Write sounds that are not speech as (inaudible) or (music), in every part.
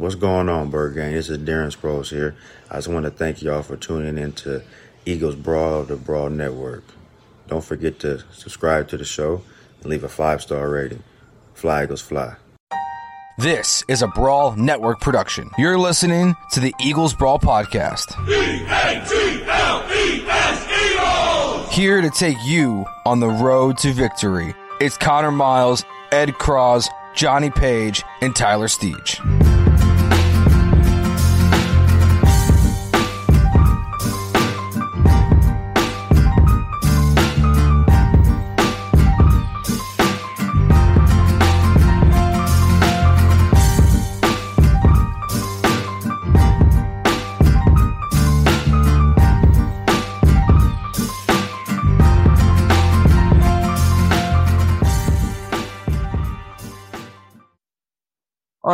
What's going on, Bird Gang? This is Darren Sproles here. I just want to thank y'all for tuning in to Eagles Brawl, the Brawl Network. Don't forget to subscribe to the show and leave a five star rating. Fly Eagles Fly. This is a Brawl Network production. You're listening to the Eagles Brawl Podcast. E-A-G-L-E-S Here to take you on the road to victory. It's Connor Miles, Ed Cross, Johnny Page, and Tyler Steege.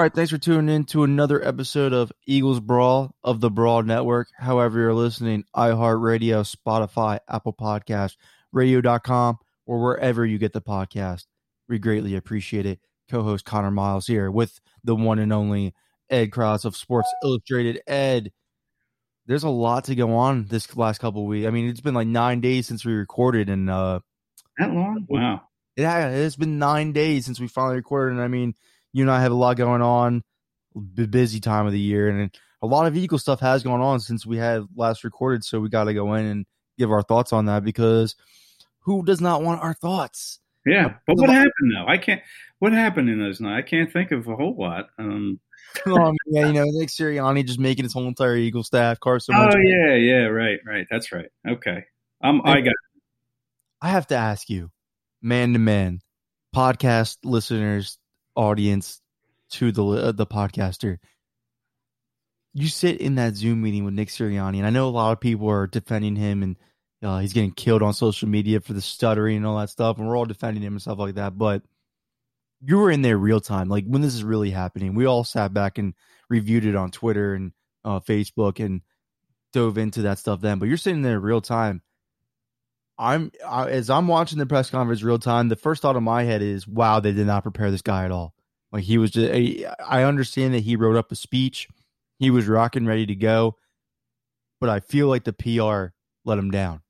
Right, thanks for tuning in to another episode of Eagles Brawl of the Brawl Network. However, you're listening, iHeartRadio, Spotify, Apple Podcast, radio.com, or wherever you get the podcast. We greatly appreciate it. Co host Connor Miles here with the one and only Ed Cross of Sports Illustrated. Ed, there's a lot to go on this last couple weeks. I mean, it's been like nine days since we recorded, and uh, that long? Wow. Yeah, it's been nine days since we finally recorded, and I mean, you and I have a lot going on, busy time of the year, and a lot of Eagle stuff has gone on since we had last recorded. So we got to go in and give our thoughts on that because who does not want our thoughts? Yeah, but what happened though? I can't. What happened in those nights? I can't think of a whole lot. Um, (laughs) oh, yeah, you know, Nick Sirianni just making his whole entire Eagle staff. Carson. Oh yeah, yeah, right, right. That's right. Okay, um, I got. I have to ask you, man to man, podcast listeners, audience to the uh, the podcaster. You sit in that Zoom meeting with Nick Sirianni, and I know a lot of people are defending him, and uh, he's getting killed on social media for the stuttering and all that stuff, and we're all defending him and stuff like that. But you were in there real time, like when this is really happening. We all sat back and reviewed it on Twitter and uh, Facebook and dove into that stuff then. But you're sitting there real time. I'm I, as I'm watching the press conference real time. The first thought in my head is, "Wow, they did not prepare this guy at all." Like he was just, I understand that he wrote up a speech, he was rocking, ready to go, but I feel like the PR let him down.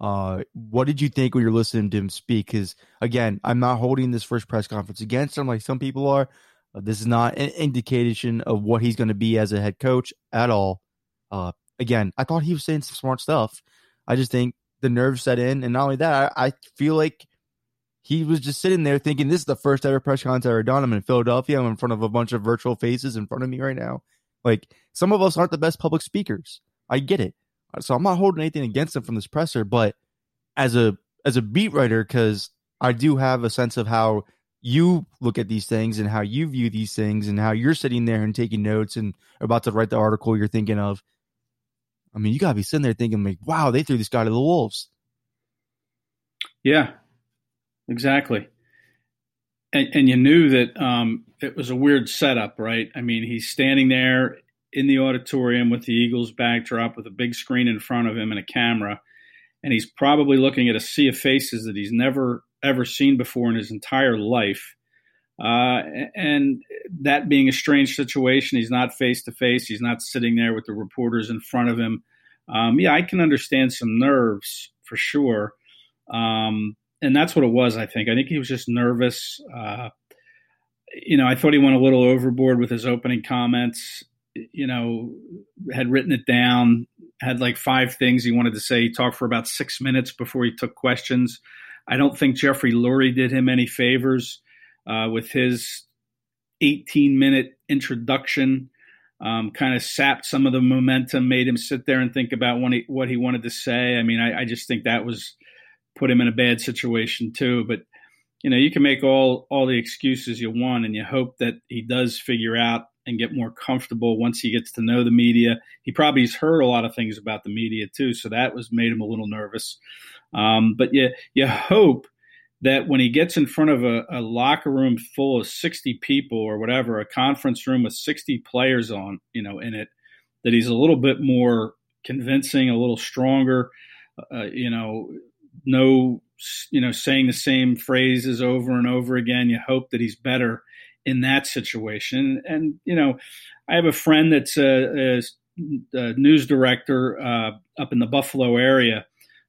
Uh, what did you think when you're listening to him speak? Because again, I'm not holding this first press conference against him like some people are. Uh, this is not an indication of what he's going to be as a head coach at all. Uh, again, I thought he was saying some smart stuff. I just think the nerves set in, and not only that, I, I feel like he was just sitting there thinking, this is the first ever press conference I've ever done. I'm in Philadelphia. I'm in front of a bunch of virtual faces in front of me right now. Like some of us aren't the best public speakers. I get it. So I'm not holding anything against him from this presser, but as a as a beat writer, because I do have a sense of how you look at these things and how you view these things and how you're sitting there and taking notes and about to write the article you're thinking of. I mean, you gotta be sitting there thinking like, wow, they threw this guy to the wolves. Yeah, exactly. And, and you knew that um, it was a weird setup, right? I mean, he's standing there in the auditorium with the Eagles backdrop with a big screen in front of him and a camera, and he's probably looking at a sea of faces that he's never ever seen before in his entire life. Uh, and that being a strange situation, he's not face to face. He's not sitting there with the reporters in front of him. Um, yeah, I can understand some nerves for sure. Um, and that's what it was. I think. I think he was just nervous. Uh, you know, I thought he went a little overboard with his opening comments. You know, had written it down, had like five things he wanted to say. He talked for about six minutes before he took questions. I don't think Jeffrey Lurie did him any favors uh, with his 18 minute introduction. Um, kind of sapped some of the momentum, made him sit there and think about what he, what he wanted to say. I mean, I, I just think that was put him in a bad situation too. But you know, you can make all all the excuses you want, and you hope that he does figure out and get more comfortable once he gets to know the media. He probably has heard a lot of things about the media too, so that was made him a little nervous. Um, but you you hope that when he gets in front of a, a, locker room full of 60 people or whatever, a conference room with 60 players on, you know, in it, that he's a little bit more convincing, a little stronger, uh, you know, no, you know, saying the same phrases over and over again. You hope that he's better in that situation. And, you know, I have a friend that's a, a, a news director uh, up in the Buffalo area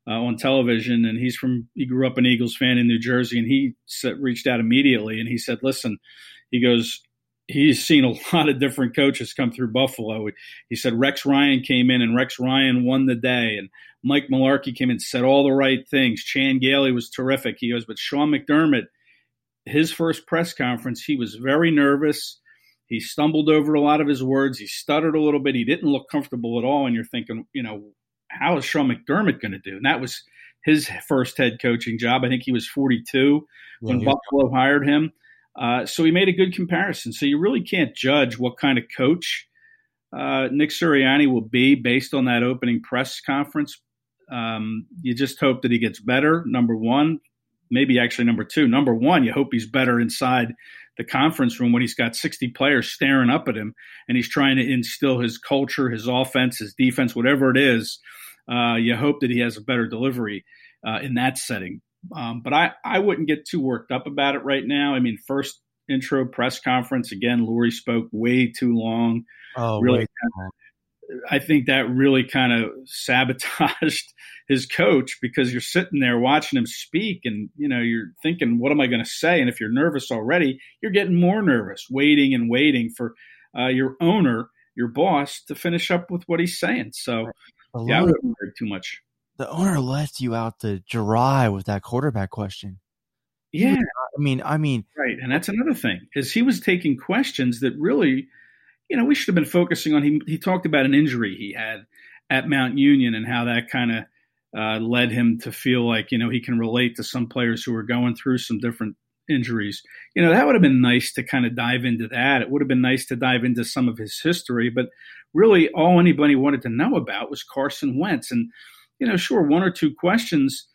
uh, on television, and he's from he grew up an Eagles fan in New Jersey, and he set, reached out immediately and he said, "Listen," he goes. He's seen a (laughs) lot of different coaches come through Buffalo. He said Rex Ryan came in and Rex Ryan won the day, and Mike Mularkey came in and said all the right things. Chan Gailey was terrific. He goes, but Sean McDermott, his first press conference, he was very nervous. He stumbled over a lot of his words. He stuttered a little bit. He didn't look comfortable at all. And you're thinking, you know, how is Sean McDermott going to do? And that was his first head coaching job. I think he was 42 when yeah. Buffalo hired him. Uh, so he made a good comparison. So you really can't judge what kind of coach uh, Nick Sirianni will be based on that opening press conference. Um, you just hope that he gets better. Number one, maybe actually number two. Number one, you hope he's better inside the conference room when he's got 60 players staring up at him and he's trying to instill his culture, his offense, his defense, whatever it is. Uh, you hope that he has a better delivery uh, in that setting. Um, but I, I wouldn't get too worked up about it right now. I mean, first intro press conference again, Lurie spoke way too long. Oh, really? I think that really kind of (laughs) sabotaged his coach because you're sitting there watching him speak and you know you're thinking what am I going to say and if you're nervous already you're getting more nervous waiting and waiting for uh, your owner your boss to finish up with what he's saying so yeah I wouldn't too much the owner left you out to dry with that quarterback question yeah I mean I mean right and that's another thing is he was taking questions that really you know, we should have been focusing on. He he talked about an injury he had at Mount Union and how that kind of uh, led him to feel like you know he can relate to some players who are going through some different injuries. You know, that would have been nice to kind of dive into that. It would have been nice to dive into some of his history, but really all anybody wanted to know about was Carson Wentz. And, you know, sure, one or two questions,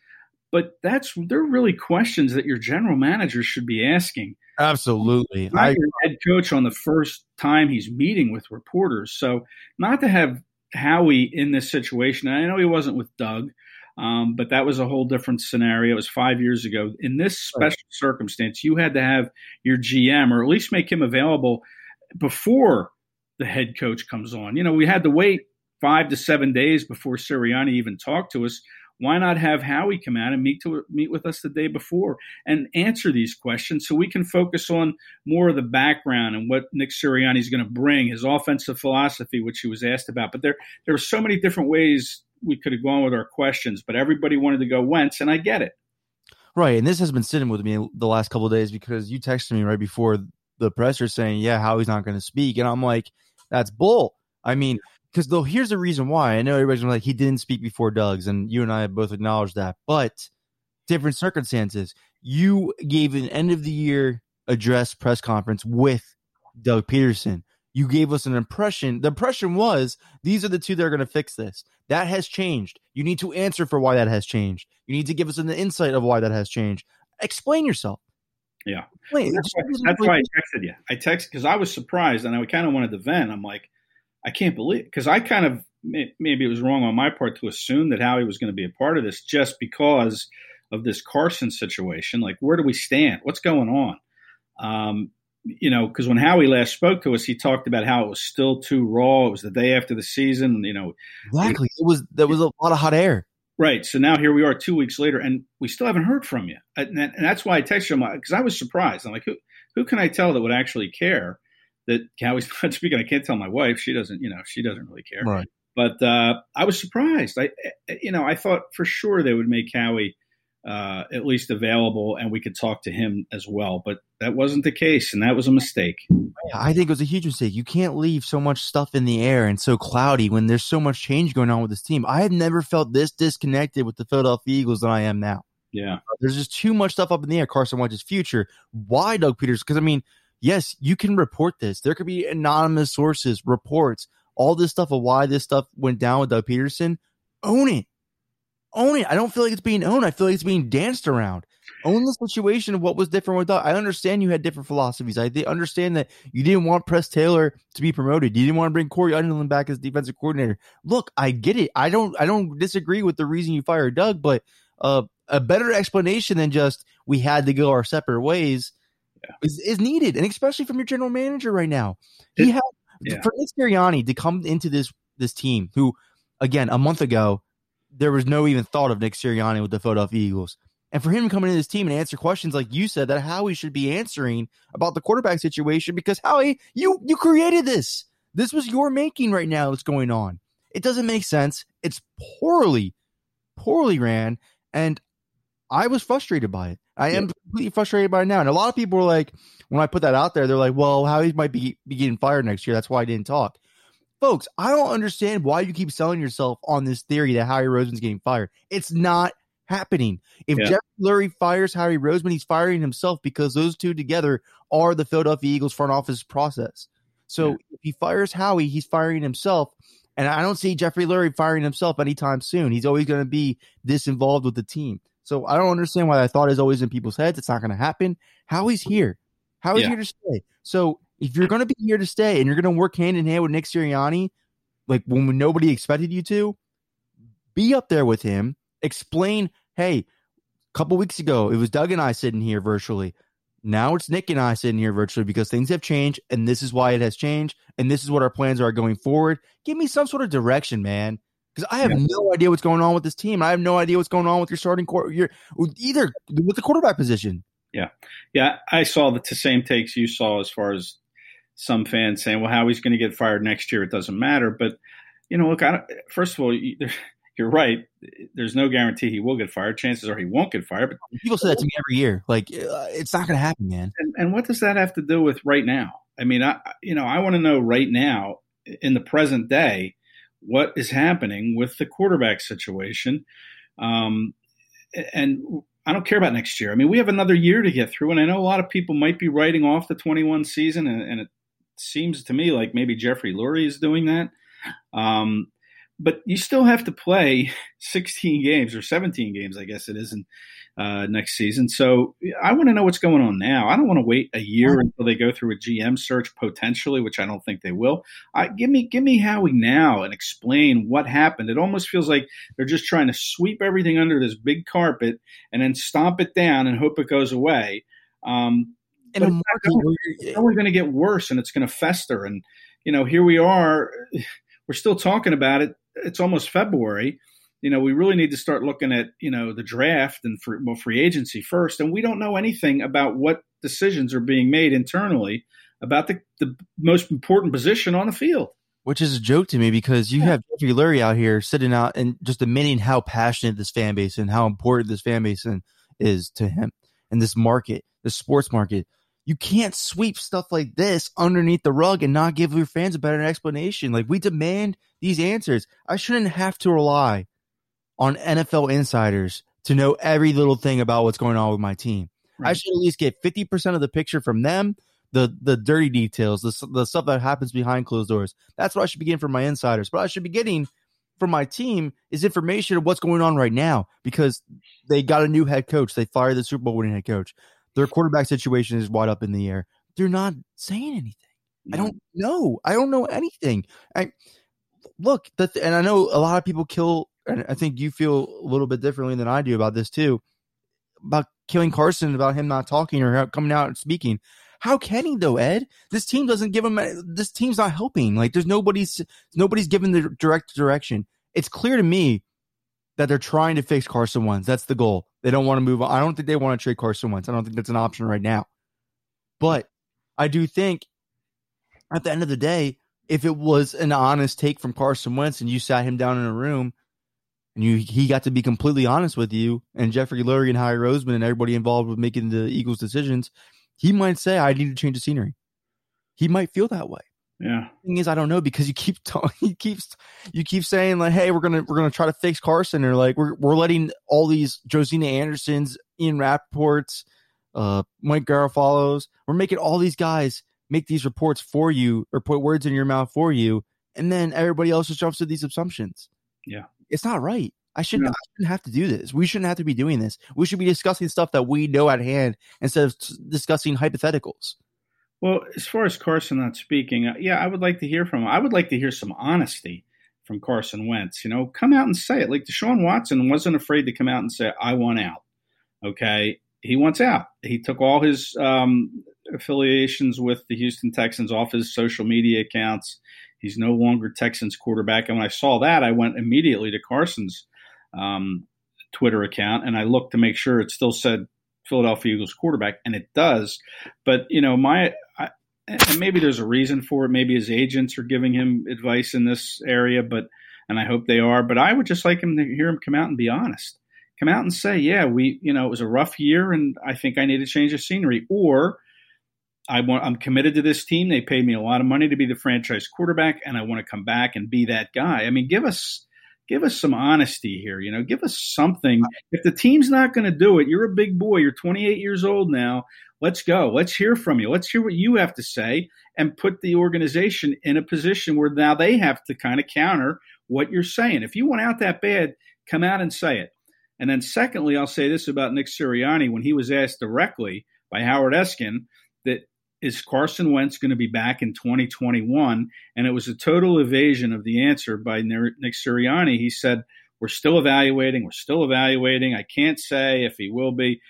but that's they're really questions that your general manager should be asking. Absolutely. Not I, head coach on the first time he's meeting with reporters. So not to have Howie in this situation. I know he wasn't with Doug, um, but that was a whole different scenario. It was five years ago. In this special right. circumstance, you had to have your GM or at least make him available before the head coach comes on. You know, we had to wait five to seven days before Sirianni even talked to us why not have Howie come out and meet to meet with us the day before and answer these questions so we can focus on more of the background and what Nick Sirianni is going to bring, his offensive philosophy, which he was asked about. But there there are so many different ways we could have gone with our questions, but everybody wanted to go Wentz, and I get it. Right, and this has been sitting with me the last couple days because you texted me right before the presser saying, "Yeah, how he's not going to speak," and I'm like, "That's bull." I mean, because though here's the reason why I know everybody's like he didn't speak before Doug's, and you and I have both acknowledged that, but different circumstances. You gave an end of the year address press conference with Doug Pederson. You gave us an impression. The impression was these are the two that are going to fix this. That has changed. You need to answer for why that has changed. You need to give us an insight of why that has changed. Explain yourself. Yeah, Explain. that's, why, that's why I texted you. I texted because I was surprised and I kind of wanted to vent. I'm like, I can't believe because I kind of maybe it was wrong on my part to assume that Howie was going to be a part of this just because of this Carson situation. Like, where do we stand? What's going on? Um, you know, because when Howie last spoke to us, he talked about how it was still too raw. It was the day after the season. You know, exactly. It was there was a lot of hot air. Right. So now here we are, two weeks later, and we still haven't heard from you. And, that's why I texted him because I was surprised. I'm like, who who can I tell that would actually care? that Howie's (laughs) not speaking. I can't tell my wife; she doesn't. You know, she doesn't really care. Right. But uh, I was surprised. I, you know, I thought for sure they would make Howie uh, at least available, and we could talk to him as well. But that wasn't the case, and that was a mistake. I think it was a huge mistake. You can't leave so much stuff in the air and so cloudy when there's so much change going on with this team. I have never felt this disconnected with the Philadelphia Eagles than I am now. Yeah, there's just too much stuff up in the air. Carson Wentz's future. Why Doug Peters? Because I mean, yes, you can report this. There could be anonymous sources, reports, all this stuff of why this stuff went down with Doug Pederson. Own it. Own it. I don't feel like it's being owned. I feel like it's being danced around. Own the situation of what was different with Doug. I understand you had different philosophies. I understand that you didn't want Press Taylor to be promoted. You didn't want to bring Cory Undlin back as defensive coordinator. Look, I get it. I don't I don't disagree with the reason you fired Doug, but uh, a better explanation than just we had to go our separate ways yeah. is, is needed, and especially from your general manager right now. He it, had yeah. for Nick Sirianni to come into this this team, who again a month ago there was no even thought of Nick Sirianni with the Philadelphia Eagles. And for him coming into this team and answer questions like you said that Howie should be answering about the quarterback situation because Howie, you you created this. This was your making right now that's going on. It doesn't make sense. It's poorly, poorly ran. And I was frustrated by it. I yeah. am completely frustrated by it now. And a lot of people were like, when I put that out there, they're like, well, Howie might be, be getting fired next year. That's why I didn't talk. Folks, I don't understand why you keep selling yourself on this theory that Howie Roseman's getting fired. It's not happening. If yeah. Jeff Lurie fires Howie Roseman, he's firing himself because those two together are the Philadelphia Eagles front office process. So yeah. if he fires Howie, he's firing himself. And I don't see Jeffrey Lurie firing himself anytime soon. He's always going to be this involved with the team. So I don't understand why that thought is always in people's heads. It's not going to happen. Howie's here. Howie's yeah. here to stay. So if you're going to be here to stay and you're going to work hand in hand with Nick Sirianni, like when nobody expected you to, be up there with him. Explain, hey, a couple weeks ago it was Doug and I sitting here virtually. Now it's Nick and I sitting here virtually because things have changed and this is why it has changed and this is what our plans are going forward. Give me some sort of direction, man. Because I have yeah. no idea what's going on with this team. I have no idea what's going on with your starting court, your either with the quarterback position. Yeah, yeah. I saw the same takes you saw as far as some fans saying, "Well, how he's going to get fired next year? It doesn't matter." But you know, look. I, first of all, (laughs) you're right. There's no guarantee he will get fired. Chances are he won't get fired. But people say that to me every year. Like uh, it's not going to happen, man. And, and, what does that have to do with right now? I mean, I you know I want to know right now in the present day what is happening with the quarterback situation. Um, and I don't care about next year. I mean, we have another year to get through, and I know a lot of people might be writing off the 21 season, and, and it seems to me like maybe Jeffrey Lurie is doing that. Um, but you still have to play (laughs) 16 games or 17 games, I guess it is, in uh, next season. So I want to know what's going on now. I don't want to wait a year until they go through a GM search potentially, which I don't think they will. Give me give me Howie now and explain what happened. It almost feels like they're just trying to sweep everything under this big carpet and then stomp it down and hope it goes away. Um, and it's only going to get worse and it's going to fester. And you know, here we are. (sighs) We're still talking about it it's almost February. You know, we really need to start looking at you know the draft and for, well, free agency first, and we don't know anything about what decisions are being made internally about the, the most important position on the field. Which is a joke to me because you yeah. have Jeffrey Lurie out here sitting out and just admitting how passionate this fan base and how important this fan base is to him and this market, the sports market. You can't sweep stuff like this underneath the rug and not give your fans a better explanation. Like we demand these answers. I shouldn't have to rely on NFL insiders to know every little thing about what's going on with my team. Right. I should at least get 50% of the picture from them, the the dirty details, the, the stuff that happens behind closed doors. That's what I should be getting from my insiders. But I should be getting from my team is information of what's going on right now because they got a new head coach. They fired the Super Bowl winning head coach. Their quarterback situation is wide up in the air. They're not saying anything. I don't know. I don't know anything. I look, and I know a lot of people kill, and I think you feel a little bit differently than I do about this too, about killing Carson, about him not talking or coming out and speaking. How can he though, Ed? This team doesn't give him. This team's not helping. Like, there's nobody's nobody's given the direct direction. It's clear to me that they're trying to fix Carson Wentz. That's the goal. They don't want to move on. I don't think they want to trade Carson Wentz. I don't think that's an option right now. But I do think at the end of the day, if it was an honest take from Carson Wentz and you sat him down in a room and you he got to be completely honest with you and Jeffrey Lurie and Howie Roseman and everybody involved with making the Eagles decisions, he might say, I need to change the scenery. He might feel that way. Yeah. thing is, I don't know because you keep talking, (laughs) you keeps you keep saying like, "Hey, we're gonna we're gonna try to fix Carson," or like we're we're letting all these Josina Andersons, Ian Rapoports, uh, Mike Garafolo's, we're making all these guys make these reports for you or put words in your mouth for you, and then everybody else just jumps to these assumptions. Yeah, it's not right. I shouldn't, yeah. I shouldn't have to do this. We shouldn't have to be doing this. We should be discussing stuff that we know at hand instead of discussing hypotheticals. Well, as far as Carson not speaking, uh, yeah, I would like to hear from him. I would like to hear some honesty from Carson Wentz. You know, come out and say it. Like Deshaun Watson wasn't afraid to come out and say, "I want out." Okay, he wants out. He took all his um, affiliations with the Houston Texans off his social media accounts. He's no longer Texans quarterback. And when I saw that, I went immediately to Carson's um, Twitter account and I looked to make sure it still said Philadelphia Eagles quarterback, and it does. But you know, my I, and maybe there's a reason for it. Maybe his agents are giving him advice in this area, but and I hope they are. But I would just like him to hear him come out and be honest. Come out and say, yeah, we, you know, it was a rough year, and I think I need to change the scenery, or I want, I'm committed to this team. They paid me a lot of money to be the franchise quarterback, and I want to come back and be that guy. I mean, give us give us some honesty here. You know, give us something. If the team's not going to do it, you're a big boy. You're 28 years old now. Let's go. Let's hear from you. Let's hear what you have to say and put the organization in a position where now they have to kind of counter what you're saying. If you want out that bad, come out and say it. And then, secondly, I'll say this about Nick Sirianni when he was asked directly by Howard Eskin is Carson Wentz going to be back in 2021? And it was a total evasion of the answer by Nick Sirianni. He said, We're still evaluating. We're still evaluating. I can't say if he will be.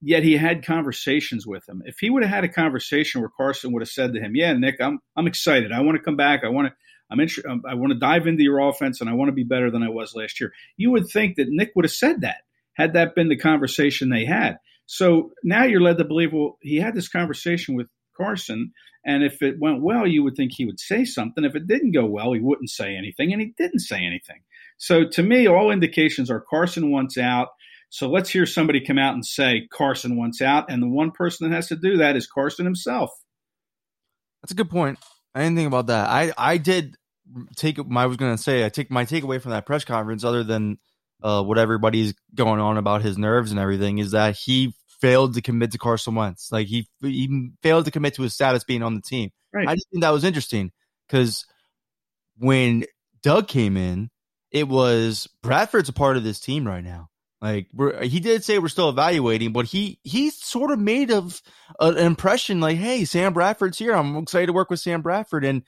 Yet he had conversations with him. If he would have had a conversation where Carson would have said to him, "Yeah, Nick, I'm I'm excited. I want to come back. I want to I'm inter- um, I want to dive into your offense and I want to be better than I was last year." You would think that Nick would have said that had that been the conversation they had. So now you're led to believe, well, he had this conversation with Carson. And if it went well, you would think he would say something. If it didn't go well, he wouldn't say anything. And he didn't say anything. So to me, all indications are Carson wants out. So let's hear somebody come out and say Carson wants out. And the one person that has to do that is Carson himself. That's a good point. I didn't think about that. I, I did take I was to say I take my takeaway from that press conference, other than uh, what everybody's going on about his nerves and everything, is that he failed to commit to Carson Wentz. Like he he failed to commit to his status being on the team. Right. I just think that was interesting because when Doug came in, it was Bradford's a part of this team right now. Like he did say we're still evaluating, but he he sort of made of an impression like, hey, Sam Bradford's here. I'm excited to work with Sam Bradford. And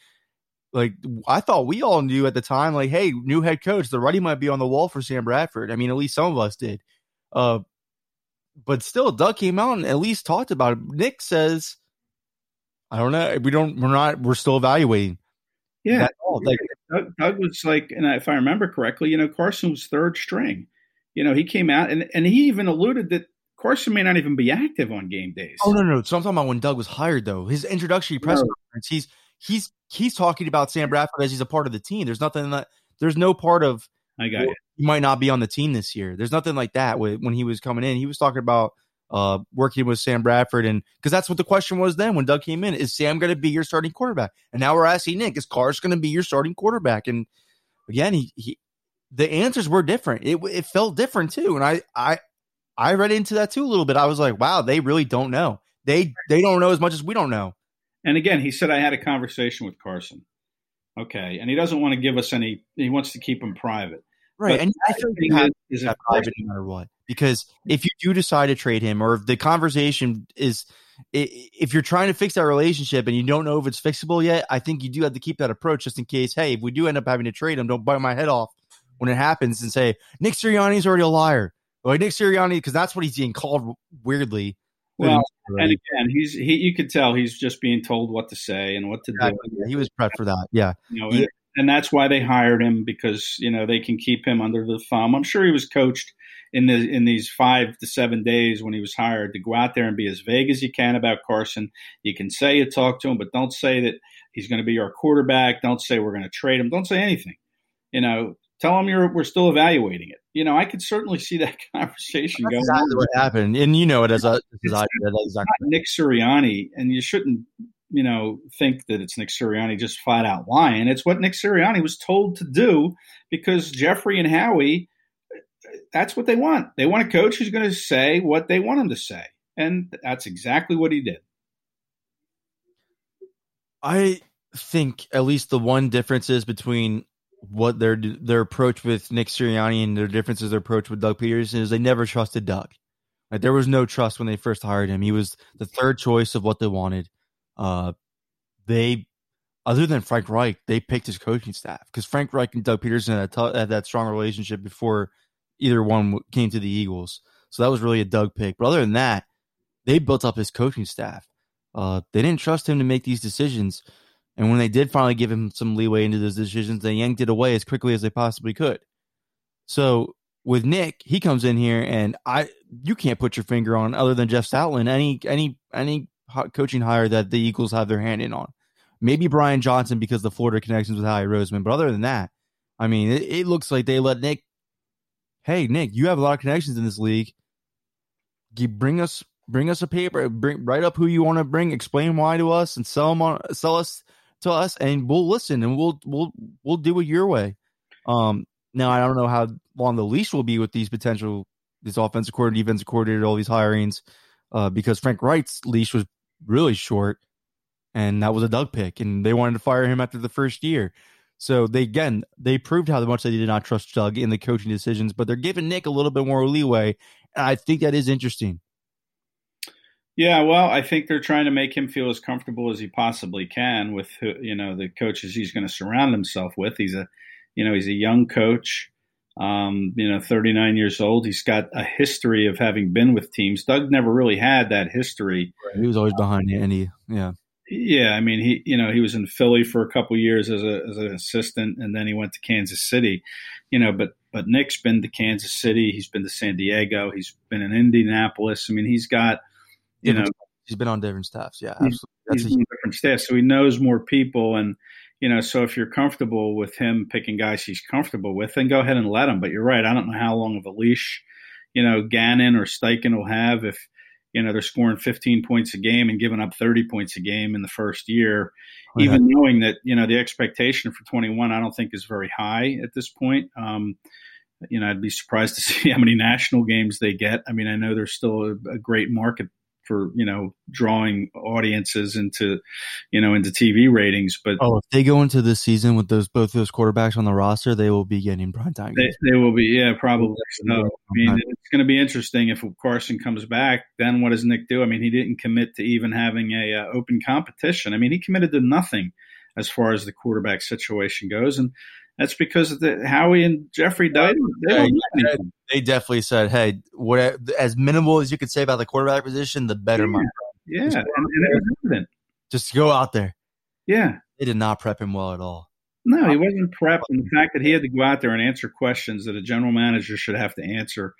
like I thought we all knew at the time, like, hey, new head coach, the writing might be on the wall for Sam Bradford. I mean, at least some of us did. Uh, but still, Doug came out and at least talked about it. Nick says, I don't know. We don't, we're not, we're still evaluating. Yeah. Like, Doug, Doug, was like, and if I remember correctly, you know, Carson was third string. You know, he came out and, and he even alluded that Carson may not even be active on game days. Oh, no, no. So I'm talking about when Doug was hired, though. His introductory press no. conference, he's, he's, he's talking about Sam Bradford as he's a part of the team. There's nothing that, there's no part of, I got you he might not be on the team this year. There's nothing like that when he was coming in. He was talking about uh, working with Sam Bradford, and because that's what the question was then when Doug came in: Is Sam going to be your starting quarterback? And now we're asking Nick: Is Carson going to be your starting quarterback? And again, he, he the answers were different. It it felt different too, and I I I read into that too a little bit. I was like, wow, they really don't know. They they don't know as much as we don't know. And again, he said I had a conversation with Carson. Okay, and he doesn't want to give us any. He wants to keep them private. Right. But and I think you have is that private no matter what. Because if you do decide to trade him or if the conversation is if you're trying to fix that relationship and you don't know if it's fixable yet, I think you do have to keep that approach just in case, hey, if we do end up having to trade him, don't bite my head off when it happens and say, Nick Sirianni's already a liar. Like Nick Sirianni, because that's what he's being called weirdly. Well, and again, he's he. You could tell he's just being told what to say and what to do. Yeah, he was prepped for that. Yeah, you know, he, and that's why they hired him because you know they can keep him under the thumb. I'm sure he was coached in the in these five to seven days when he was hired to go out there and be as vague as you can about Carson. You can say you talk to him, but don't say that he's going to be our quarterback. Don't say we're going to trade him. Don't say anything. You know, tell him you're we're still evaluating it. You know, I could certainly see that (laughs) conversation That's going. Exactly what happened, and you know it as a as exactly. Nick Sirianni, and you shouldn't you know, think that it's Nick Sirianni just flat out lying. It's what Nick Sirianni was told to do because Jeffrey and Howie, that's what they want. They want a coach who's going to say what they want him to say. And that's exactly what he did. I think at least the one difference is between what their their approach with Nick Sirianni and their differences their approach with Doug Pederson is they never trusted Doug. Like there was no trust when they first hired him. He was the third choice of what they wanted. Uh, they, other than Frank Reich, they picked his coaching staff because Frank Reich and Doug Pederson had, t- had that strong relationship before either one came to the Eagles. So that was really a Doug pick. But other than that, they built up his coaching staff. uh, they didn't trust him to make these decisions. And when they did finally give him some leeway into those decisions, they yanked it away as quickly as they possibly could. So with Nick, he comes in here, and I you can't put your finger on other than Jeff Stoutland any any any coaching hire that the Eagles have their hand in on. Maybe Brian Johnson because the Florida connections with Howie Roseman, but other than that, I mean, it, it looks like they let Nick. Hey, Nick, you have a lot of connections in this league. You bring us bring us a paper, bring write up who you want to bring, explain why to us, and sell them on sell us to us, and we'll listen and we'll we'll we'll do it your way. Um, now I don't know how long the leash will be with these potential this offensive coordinator, defensive coordinator, all these hirings, uh, because Frank Reich's leash was really short, and that was a Doug pick, and they wanted to fire him after the first year. So they again they proved how much they did not trust Doug in the coaching decisions, but they're giving Nick a little bit more leeway, and I think that is interesting. Yeah, well, I think they're trying to make him feel as comfortable as he possibly can with you know the coaches he's going to surround himself with. He's a you know he's a young coach, um, you know, 39 years old. He's got a history of having been with teams. Doug never really had that history. He was always behind Andy. Yeah. Yeah, I mean, he you know he was in Philly for a couple years as a as an assistant, and then he went to Kansas City. You know, but but Nick's been to Kansas City. He's been to San Diego. He's been in Indianapolis. I mean, he's got you know he's been on different staffs. Yeah, absolutely. He's, he's different staffs, so he knows more people. And you know, so if you're comfortable with him picking guys he's comfortable with, then go ahead and let him. But you're right. I don't know how long of a leash you know Gannon or Steichen will have if you know they're scoring 15 points a game and giving up 30 points a game in the first year oh, even knowing that you know the expectation for 21 i don't think is very high at this point um, you know i'd be surprised to (laughs) see how many national games they get i mean i know there's still a, a great market for you know drawing audiences into you know into TV ratings. But oh, if they go into the season with those both those quarterbacks on the roster, they will be getting prime time. They, they, will be, yeah, probably. So, I mean, it's going to be interesting if Carson comes back. Then what does Nick do? I mean, he didn't commit to even having a uh, open competition. I mean, he committed to nothing as far as the quarterback situation goes, and that's because of the Howie and Jeffrey died. They, yeah, they, definitely said, "Hey, what as minimal as you could say about the quarterback position, the better." Yeah, yeah. And, and it was evident. Just go out there. Yeah, they did not prep him well at all. No, he wasn't prepped, and the fact that he had to go out there and answer questions that a general manager should have to answer,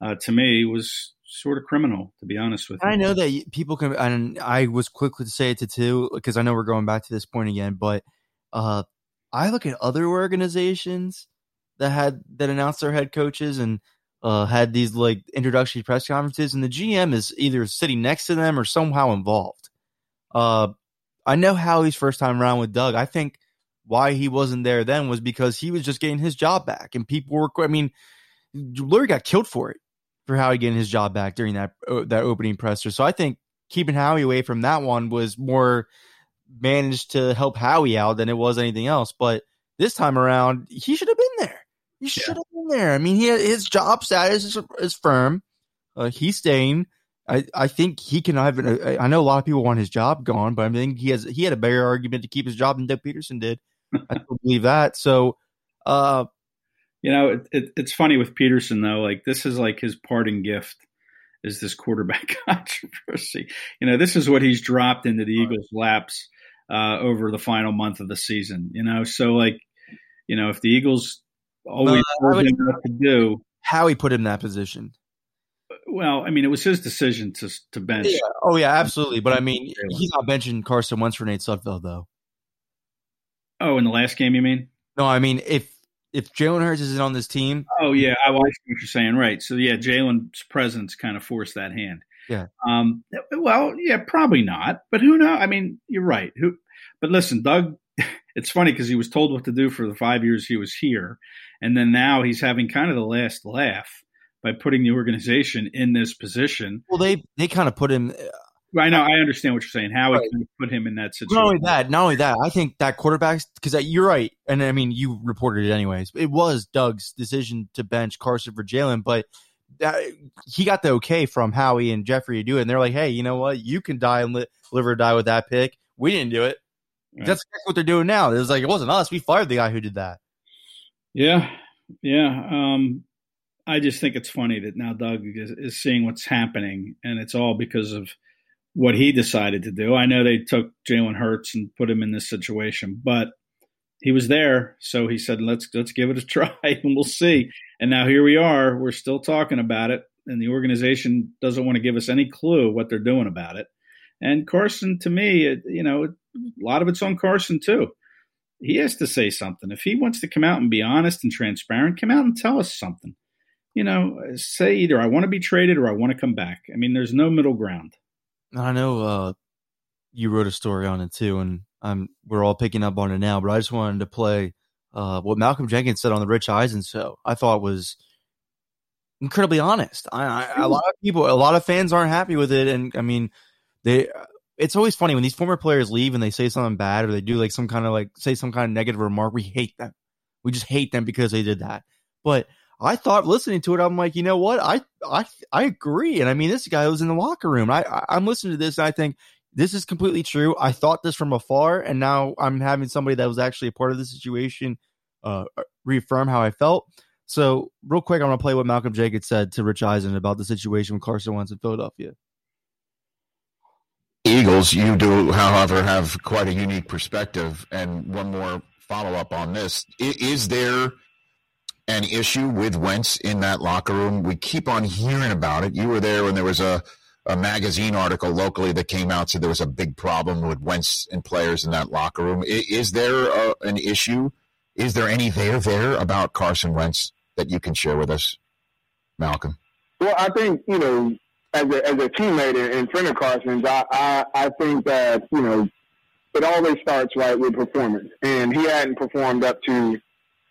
uh, to me, was sort of criminal, to be honest with you. I know that people can, and I was quickly to say it to two because I know we're going back to this point again, but uh, I look at other organizations that had that announced their head coaches and uh, had these like introductory press conferences, and the GM is either sitting next to them or somehow involved. Uh, I know Howie's first time around with Doug. I think why he wasn't there then was because he was just getting his job back, and people were. I mean, Lurie got killed for it for Howie getting his job back during that uh, that opening presser. So I think keeping Howie away from that one was more managed to help Howie out than it was anything else. But this time around, he should have been there. He should yeah. have been there. I mean, he his job status is, is firm. Uh, he's staying. I, I think he can have. An, I know a lot of people want his job gone, but I think he has. He had a better argument to keep his job than Doug Pederson did. (laughs) I don't believe that. So, uh, you know, it, it, it's funny with Pederson though. Like this is like his parting gift is this quarterback (laughs) controversy. You know, this is what he's dropped into the Eagles' laps uh, over the final month of the season. You know, so like, you know, if the Eagles always uh, what to do, how he put him in that position. Well, I mean, it was his decision to to bench. Yeah. Oh yeah, absolutely. But I mean, he's not benching Carson Wentz for Nate Sudfeld though. Oh, in the last game, you mean? No, I mean if if Jalen Hurts isn't on this team. Oh yeah, I, I see what you're saying. Right. So yeah, Jalen's presence kind of forced that hand. Yeah. Um, well, yeah, probably not. But who knows? I mean, you're right. Who? But listen, Doug. (laughs) It's funny because he was told what to do for the five years he was here, and then now he's having kind of the last laugh by putting the organization in this position. Well, they they kind of put him. I know. I understand what you're saying. How right. he put him in that situation. Not only that, not only that. I think that quarterbacks because you're right, and I mean you reported it anyways. It was Doug's decision to bench Carson for Jalen, but that, he got the okay from Howie and Jeffrey to do it. And they're like, hey, you know what? You can die and li- live or die with that pick. We didn't do it. Right. That's what they're doing now. It was like, it wasn't us. We fired the guy who did that. Yeah. Yeah. Um, I just think it's funny that now Doug is, is seeing what's happening, and it's all because of what he decided to do. I know they took Jalen Hurts and put him in this situation, but he was there, so he said, "Let's let's give it a (laughs) try, and we'll see." And now here we are. We're still talking about it, and the organization doesn't want to give us any clue what they're doing about it. And Carson, to me, it, you know, a lot of it's on Carson too. He has to say something. If he wants to come out and be honest and transparent, come out and tell us something. You know, say either I want to be traded or I want to come back. I mean, there's no middle ground. I know uh, you wrote a story on it too, and I'm we're all picking up on it now. But I just wanted to play uh, what Malcolm Jenkins said on the Rich Eisen show. I thought was incredibly honest. I, I, a lot of people, a lot of fans aren't happy with it, and I mean, they. It's always funny when these former players leave and they say something bad or they do like some kind of like say some kind of negative remark. We hate them. We just hate them because they did that. But I thought listening to it, I'm like, you know what? I I I agree. And I mean, this guy was in the locker room. I, I am listening to this and I think this is completely true. I thought this from afar, and now I'm having somebody that was actually a part of the situation uh, reaffirm how I felt. So, real quick, I'm going to play what Malcolm Jenkins said to Rich Eisen about the situation with Carson Wentz in Philadelphia. Eagles, you do, however, have quite a unique perspective. And one more follow up on this: is there an issue with Wentz in that locker room? We keep on hearing about it. You were there when there was a, a magazine article locally that came out said there was a big problem with Wentz and players in that locker room. Is, is there a, an issue? Is there any there there about Carson Wentz that you can share with us, Malcolm? Well, I think you know, as a, as a teammate and friend of Carson's, I, I I think that you know, it always starts right with performance, and he hadn't performed up to,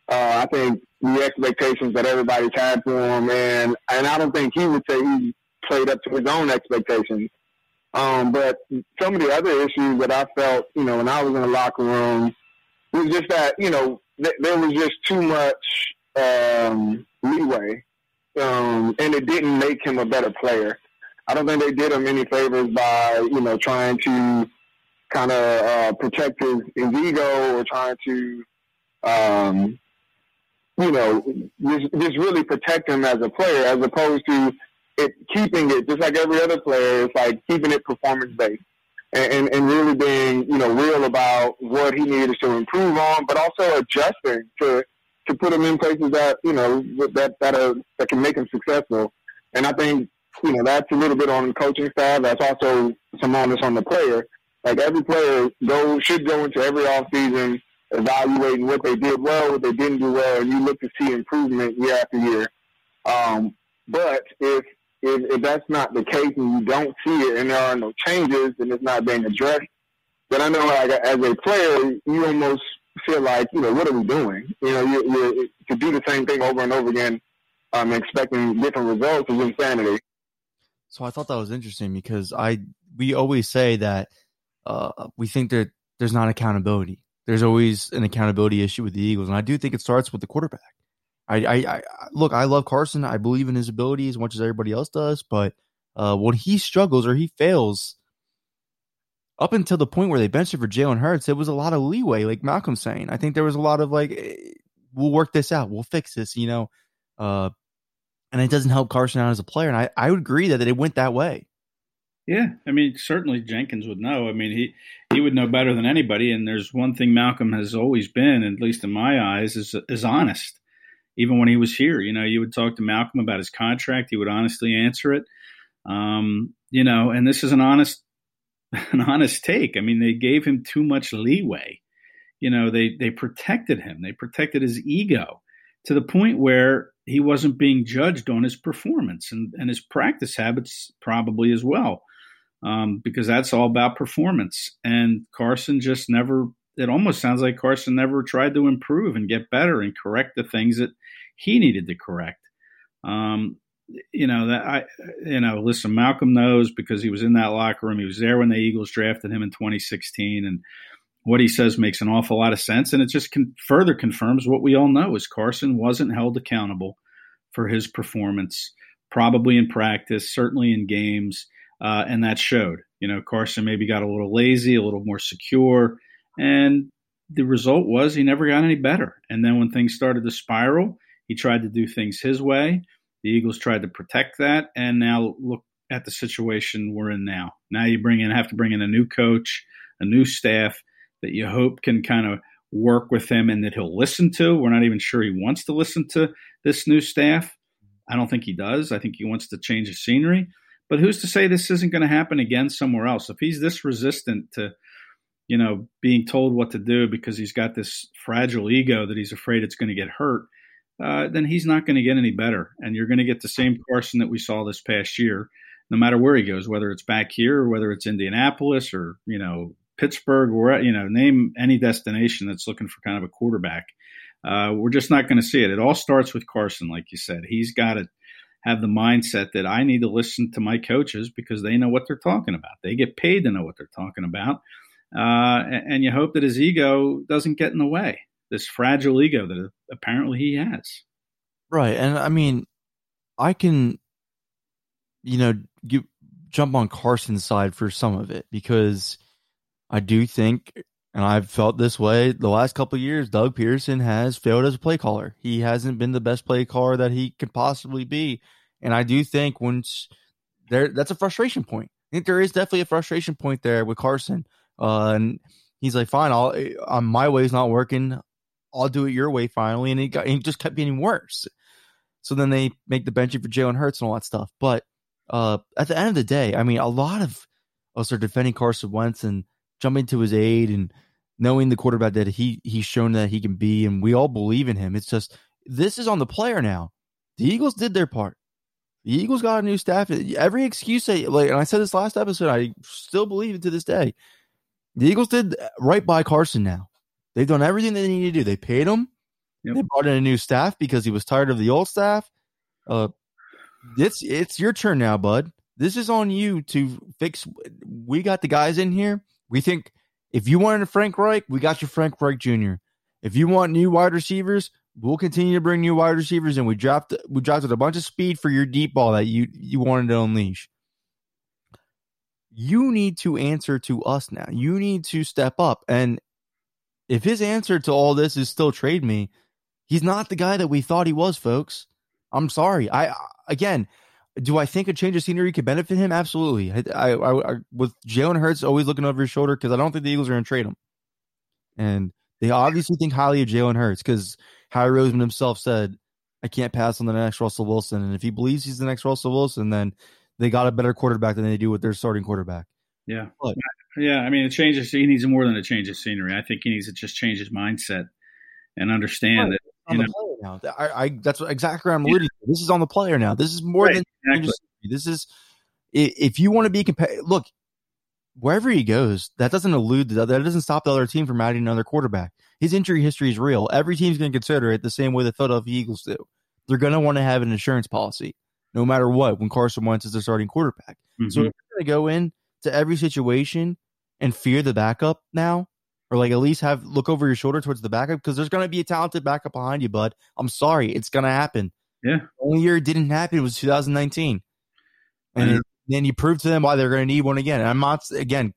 uh, I think, the expectations that everybody's had for him, and and I don't think he would say he played up to his own expectations. Um, but some of the other issues that I felt, you know, when I was in the locker room, was just that, you know, th- there was just too much um, leeway, um, and it didn't make him a better player. I don't think they did him any favors by, you know, trying to kind of uh, protect his, his ego or trying to, um, you know, just, just really protect him as a player, as opposed to it keeping it just like every other player. It's like keeping it performance based and, and, and really being you know real about what he needed to improve on, but also adjusting to to put him in places that you know that that are that can make him successful. And I think you know that's a little bit on coaching staff. That's also some onus on the player. Like every player go should go into every off season evaluating what they did well, what they didn't do well, and you look to see improvement year after year. Um, but if, if if that's not the case and you don't see it and there are no changes and it's not being addressed, then I know like as a player, you almost feel like you know what are we doing? You know, you, you to do the same thing over and over again, um, expecting different results is insanity. So I thought that was interesting because I we always say that uh, we think that there's not accountability there's always an accountability issue with the Eagles, and I do think it starts with the quarterback. I, I, I look, I love Carson. I believe in his ability as much as everybody else does, but uh, when he struggles or he fails, up until the point where they benched him for Jalen Hurts, it was a lot of leeway, like Malcolm's saying. I think there was a lot of like, eh, we'll work this out, we'll fix this, you know. Uh, and it doesn't help Carson out as a player. And I, I would agree that, that it went that way. Yeah, I mean, certainly Jenkins would know. I mean, he he would know better than anybody. And there's one thing Malcolm has always been, at least in my eyes, is is honest. Even when he was here, you know, you would talk to Malcolm about his contract. He would honestly answer it. Um, you know, and this is an honest (laughs) an honest take. I mean, they gave him too much leeway. You know, they they protected him. They protected his ego to the point where he wasn't being judged on his performance and, and his practice habits probably as well um, because that's all about performance. And Carson just never, it almost sounds like Carson never tried to improve and get better and correct the things that he needed to correct. Um, you know that I, you know, listen, Malcolm knows because he was in that locker room. He was there when the Eagles drafted him in 2016, and what he says makes an awful lot of sense. And it just con- further confirms what we all know: is Carson wasn't held accountable for his performance, probably in practice, certainly in games uh, and that showed. You know, Carson maybe got a little lazy, a little more secure, and the result was he never got any better. And then when things started to spiral, he tried to do things his way. The Eagles tried to protect that, and now look at the situation we're in now. Now you bring in have to bring in a new coach, a new staff that you hope can kind of work with him and that he'll listen to. We're not even sure he wants to listen to this new staff. I don't think he does. I think he wants to change the scenery. But who's to say this isn't going to happen again somewhere else? If he's this resistant to, you know, being told what to do because he's got this fragile ego that he's afraid it's going to get hurt, uh, then he's not going to get any better. And you're going to get the same Carson that we saw this past year, no matter where he goes, whether it's back here or whether it's Indianapolis or, you know, Pittsburgh, or, you know, name any destination that's looking for kind of a quarterback. Uh, we're just not going to see it. It all starts with Carson, like you said. He's got to have the mindset that I need to listen to my coaches because they know what they're talking about. They get paid to know what they're talking about. Uh, and, and you hope that his ego doesn't get in the way, this fragile ego that apparently he has. Right. And I mean, I can, you know, jump on Carson's side for some of it because I do think and I've felt this way the last couple years. Doug Pederson has failed as a play caller. He hasn't been the best play caller that he could possibly be. And I do think once there, that's a frustration point. I think there is definitely a frustration point there with Carson. Uh, and he's like, fine, I'll, uh, my way's not working. I'll do it your way finally. And he got, he just kept getting worse. So then they make the benching for Jalen Hurts and all that stuff. But uh, at the end of the day, I mean, a lot of us are defending Carson Wentz and jumping to his aid and knowing the quarterback that he he's shown that he can be, and we all believe in him. It's just this is on the player now. The Eagles did their part. The Eagles got a new staff. Every excuse they like, and I said this last episode, I still believe it to this day. The Eagles did right by Carson. Now they've done everything they need to do. They paid him. Yep. They brought in a new staff because he was tired of the old staff. Uh, it's it's your turn now, bud. This is on you to fix. We got the guys in here. We think if you wanted Frank Reich, we got you Frank Reich Jr. If you want new wide receivers, we'll continue to bring new wide receivers, and we dropped we dropped a bunch of speed for your deep ball that you you wanted to unleash. You need to answer to us now. You need to step up. And if his answer to all this is still trade me, he's not the guy that we thought he was, folks. I'm sorry. I again, do I think a change of scenery could benefit him? Absolutely. I, I, I with Jalen Hurts always looking over his shoulder because I don't think the Eagles are going to trade him, and they obviously think highly of Jalen Hurts because Howie Roseman himself said, "I can't pass on the next Russell Wilson," and if he believes he's the next Russell Wilson, then they got a better quarterback than they do with their starting quarterback. Yeah, but, yeah. I mean, it changes. He needs more than a change of scenery. I think he needs to just change his mindset and understand right. that on the know, player now. I, I that's exactly what I'm alluding to. This is on the player now. This is more right, than exactly. this is if you want to be competitive. Look, wherever he goes, that doesn't elude the, that doesn't stop the other team from adding another quarterback. His injury history is real. Every team's going to consider it the same way the Philadelphia Eagles do. They're going to want to have an insurance policy, no matter what. When Carson Wentz is their starting quarterback, mm-hmm. so if you're going to go in to every situation and fear the backup now, or like at least have look over your shoulder towards the backup because there's going to be a talented backup behind you, bud. I'm sorry, it's going to happen. Yeah. The only year it didn't happen was 2019, and it, then you proved to them why they're going to need one again. And I'm not again,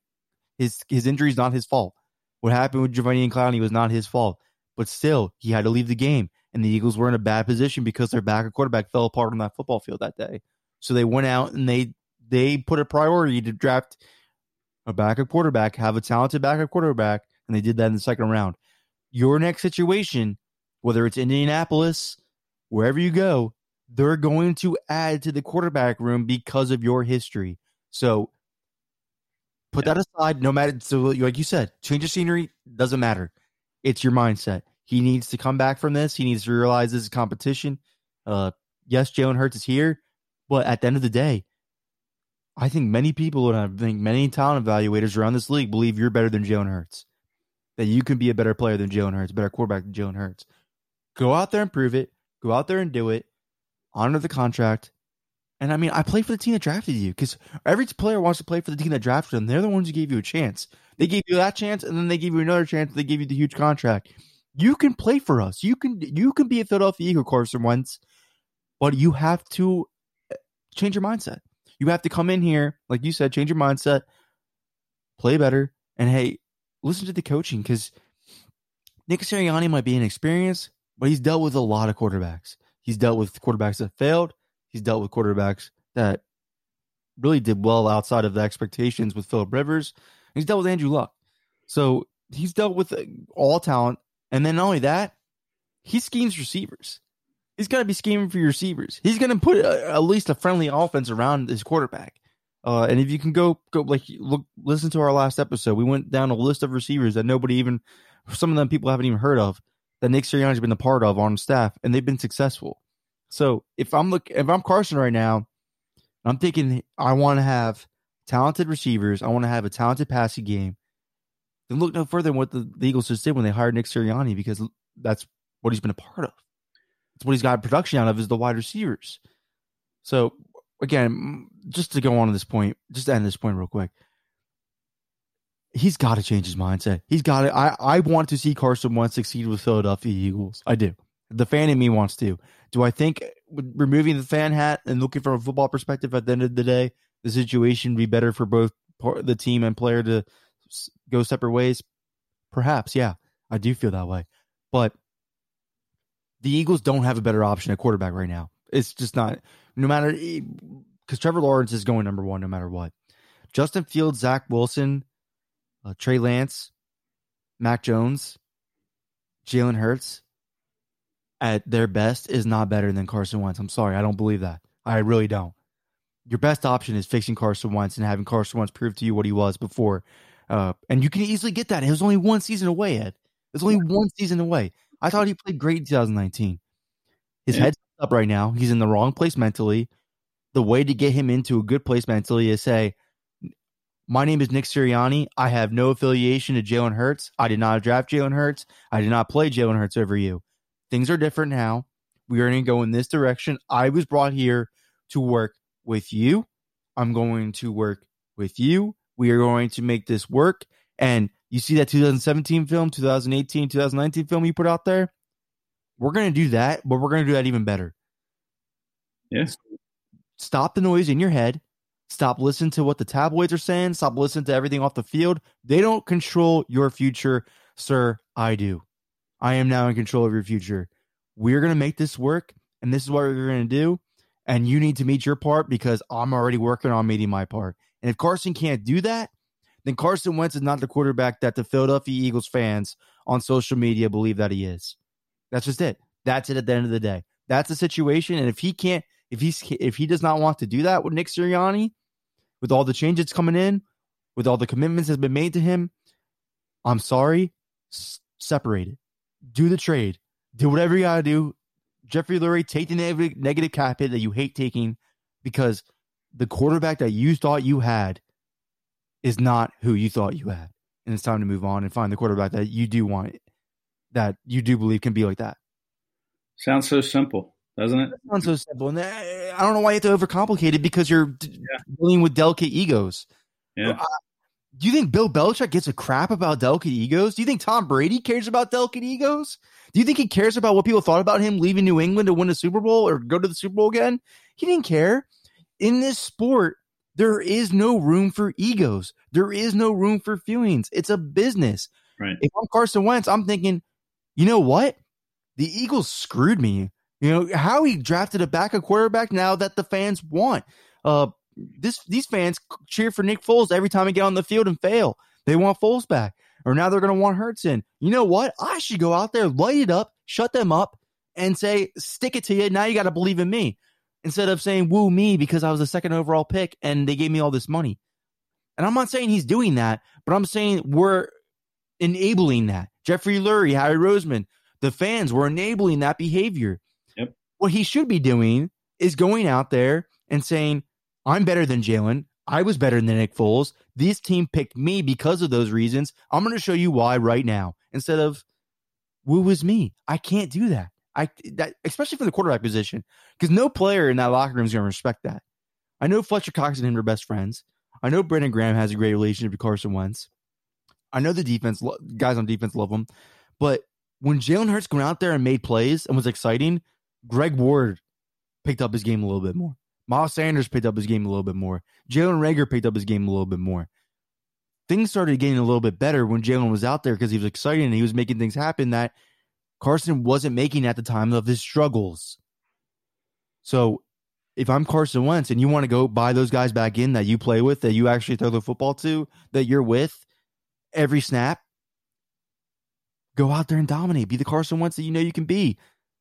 his his injury is not his fault. What happened with Jadeveon and Clowney was not his fault, but still he had to leave the game, and the Eagles were in a bad position because their backup quarterback fell apart on that football field that day. So they went out and they they put a priority to draft a backup quarterback, have a talented backup quarterback and they did that in the second round. Your next situation, whether it's Indianapolis, wherever you go, they're going to add to the quarterback room because of your history. So put yeah. that aside. No matter, so like you said, change of scenery doesn't matter. It's your mindset. He needs to come back from this. He needs to realize this is competition. Uh, yes, Jalen Hurts is here, but at the end of the day, I think many people and I think many talent evaluators around this league believe you're better than Jalen Hurts that you can be a better player than Jalen Hurts, better quarterback than Jalen Hurts. Go out there and prove it. Go out there and do it. Honor the contract. And I mean, I play for the team that drafted you because every player wants to play for the team that drafted them. They're the ones who gave you a chance. They gave you that chance, and then they gave you another chance. They gave you the huge contract. You can play for us. You can you can be a Philadelphia Eagle Carson Wentz, but you have to uh, change your mindset. You have to come in here, like you said, change your mindset, play better, and hey, listen to the coaching because Nick Sirianni might be inexperienced, but he's dealt with a lot of quarterbacks. He's dealt with quarterbacks that failed. He's dealt with quarterbacks that really did well outside of the expectations with Philip Rivers. He's dealt with Andrew Luck. So he's dealt with uh, all talent. And then not only that, he schemes receivers. He's got to be scheming for your receivers. He's going to put a, at least a friendly offense around his quarterback. Uh, and if you can go go like look listen to our last episode, we went down a list of receivers that nobody even some of them people haven't even heard of that Nick Sirianni's been a part of on staff, and they've been successful. So if I'm look if I'm Carson right now, I'm thinking I want to have talented receivers. I want to have a talented passing game. Then look no further than what the, the Eagles just did when they hired Nick Sirianni because that's what he's been a part of. It's what he's got production out of is the wide receivers. So again, just to go on to this point, just to end this point real quick. He's got to change his mindset. He's got to. I, I want to see Carson Wentz succeed with Philadelphia Eagles. I do. The fan in me wants to. Do I think removing the fan hat and looking from a football perspective at the end of the day, the situation would be better for both the team and player to go separate ways? Perhaps, yeah. I do feel that way. But the Eagles don't have a better option at quarterback right now. It's just not no matter because Trevor Lawrence is going number one no matter what. Justin Fields, Zach Wilson, uh, Trey Lance, Mac Jones, Jalen Hurts at their best is not better than Carson Wentz. I'm sorry, I don't believe that. I really don't. Your best option is fixing Carson Wentz and having Carson Wentz prove to you what he was before. Uh, and you can easily get that. It was only one season away, Ed. It was only one season away. I thought he played great in 2019. His yeah. head's up right now. He's in the wrong place mentally. The way to get him into a good place mentally is say, my name is Nick Sirianni. I have no affiliation to Jalen Hurts. I did not draft Jalen Hurts. I did not play Jalen Hurts over you. Things are different now. We are going to go in this direction. I was brought here to work with you. I'm going to work with you. We are going to make this work. And you see that 2017 film, 2018, 2019 film you put out there? We're going to do that, but we're going to do that even better. Yes. Stop the noise in your head. Stop listening to what the tabloids are saying. Stop listening to everything off the field. They don't control your future, sir. I do. I am now in control of your future. We're going to make this work, and this is what we're going to do. And you need to meet your part because I'm already working on meeting my part. And if Carson can't do that, then Carson Wentz is not the quarterback that the Philadelphia Eagles fans on social media believe that he is. That's just it. That's it at the end of the day. That's the situation. And if he can't, if he's if he does not want to do that with Nick Sirianni, with all the changes coming in, with all the commitments that's been made to him, I'm sorry. S- separate it. Do the trade. Do whatever you gotta do. Jeffrey Lurie, take the negative, negative cap hit that you hate taking because the quarterback that you thought you had is not who you thought you had. And it's time to move on and find the quarterback that you do want that you do believe can be like that. Sounds so simple, doesn't it? it sounds so simple. And eh, I don't know why you have to overcomplicate it because you're yeah. dealing with delicate egos. Yeah. Do you think Bill Belichick gives a crap about delicate egos? Do you think Tom Brady cares about delicate egos? Do you think he cares about what people thought about him leaving New England to win a Super Bowl or go to the Super Bowl again? He didn't care. In this sport, there is no room for egos. There is no room for feelings. It's a business. Right. If I'm Carson Wentz, I'm thinking, you know what? The Eagles screwed me. You know how he drafted a backup quarterback now that the fans want. Uh, this these fans cheer for Nick Foles every time he get on the field and fail. They want Foles back, or now they're going to want Hurts in. You know what? I should go out there, light it up, shut them up, and say, "Stick it to you." Now you got to believe in me instead of saying "woo me" because I was the second overall pick and they gave me all this money. And I'm not saying he's doing that, but I'm saying we're enabling that. Jeffrey Lurie, Howie Roseman, the fans were enabling that behavior. Yep. What he should be doing is going out there and saying, I'm better than Jalen. I was better than Nick Foles. This team picked me because of those reasons. I'm going to show you why right now. Instead of, woo was me? I can't do that. I that especially for the quarterback position because no player in that locker room is going to respect that. I know Fletcher Cox and him are best friends. I know Brandon Graham has a great relationship with Carson Wentz. I know the defense guys on defense love him, but when Jalen Hurts went out there and made plays and was exciting, Greg Ward picked up his game a little bit more. Miles Sanders picked up his game a little bit more. Jalen Reagor picked up his game a little bit more. Things started getting a little bit better when Jalen was out there because he was exciting and he was making things happen that Carson wasn't making at the time of his struggles. So if I'm Carson Wentz and you want to go buy those guys back in that you play with, that you actually throw the football to, that you're with every snap, go out there and dominate. Be the Carson Wentz that you know you can be.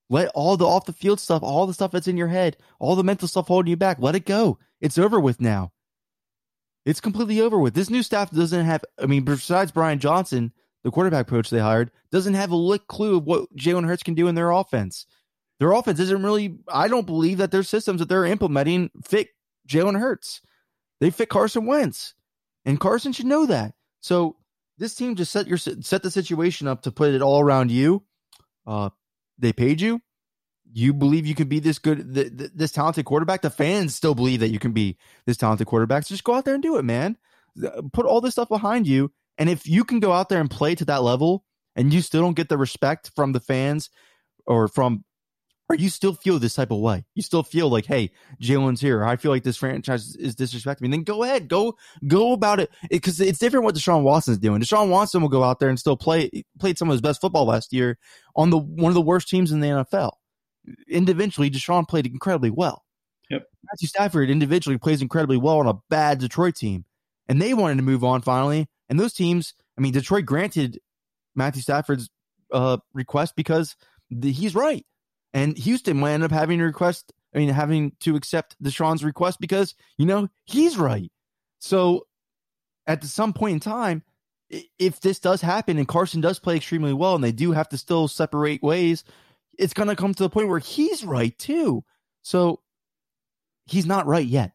Let all the off the field stuff, all the stuff that's in your head, all the mental stuff holding you back, let it go. It's over with now. It's completely over with. This new staff doesn't have, I mean, besides Brian Johnson, the quarterback coach they hired, doesn't have a lick clue of what Jalen Hurts can do in their offense. Their offense isn't really, I don't believe that their systems that they're implementing fit Jalen Hurts. They fit Carson Wentz. And Carson should know that. So this team just set your set the situation up to put it all around you. Uh, they paid you. You believe you can be this good, th- th- this talented quarterback. The fans still believe that you can be this talented quarterback. So just go out there and do it, man. Put all this stuff behind you. And if you can go out there and play to that level and you still don't get the respect from the fans or from or you still feel this type of way, you still feel like, hey, Jalen's here. I feel like this franchise is disrespecting me. Then go ahead, go go about it because it's different what Deshaun Watson's doing. Deshaun Watson will go out there and still play played some of his best football last year on the one of the worst teams in the NFL. Individually, Deshaun played incredibly well. Yep. Matthew Stafford individually plays incredibly well on a bad Detroit team, and they wanted to move on finally. And those teams, I mean, Detroit granted Matthew Stafford's uh, request because the, he's right and Houston might end up having to request, I mean, having to accept Deshaun's request because, you know, he's right. So at some point in time, if this does happen and Carson does play extremely well and they do have to still separate ways, it's going to come to the point where he's right too. So he's not right yet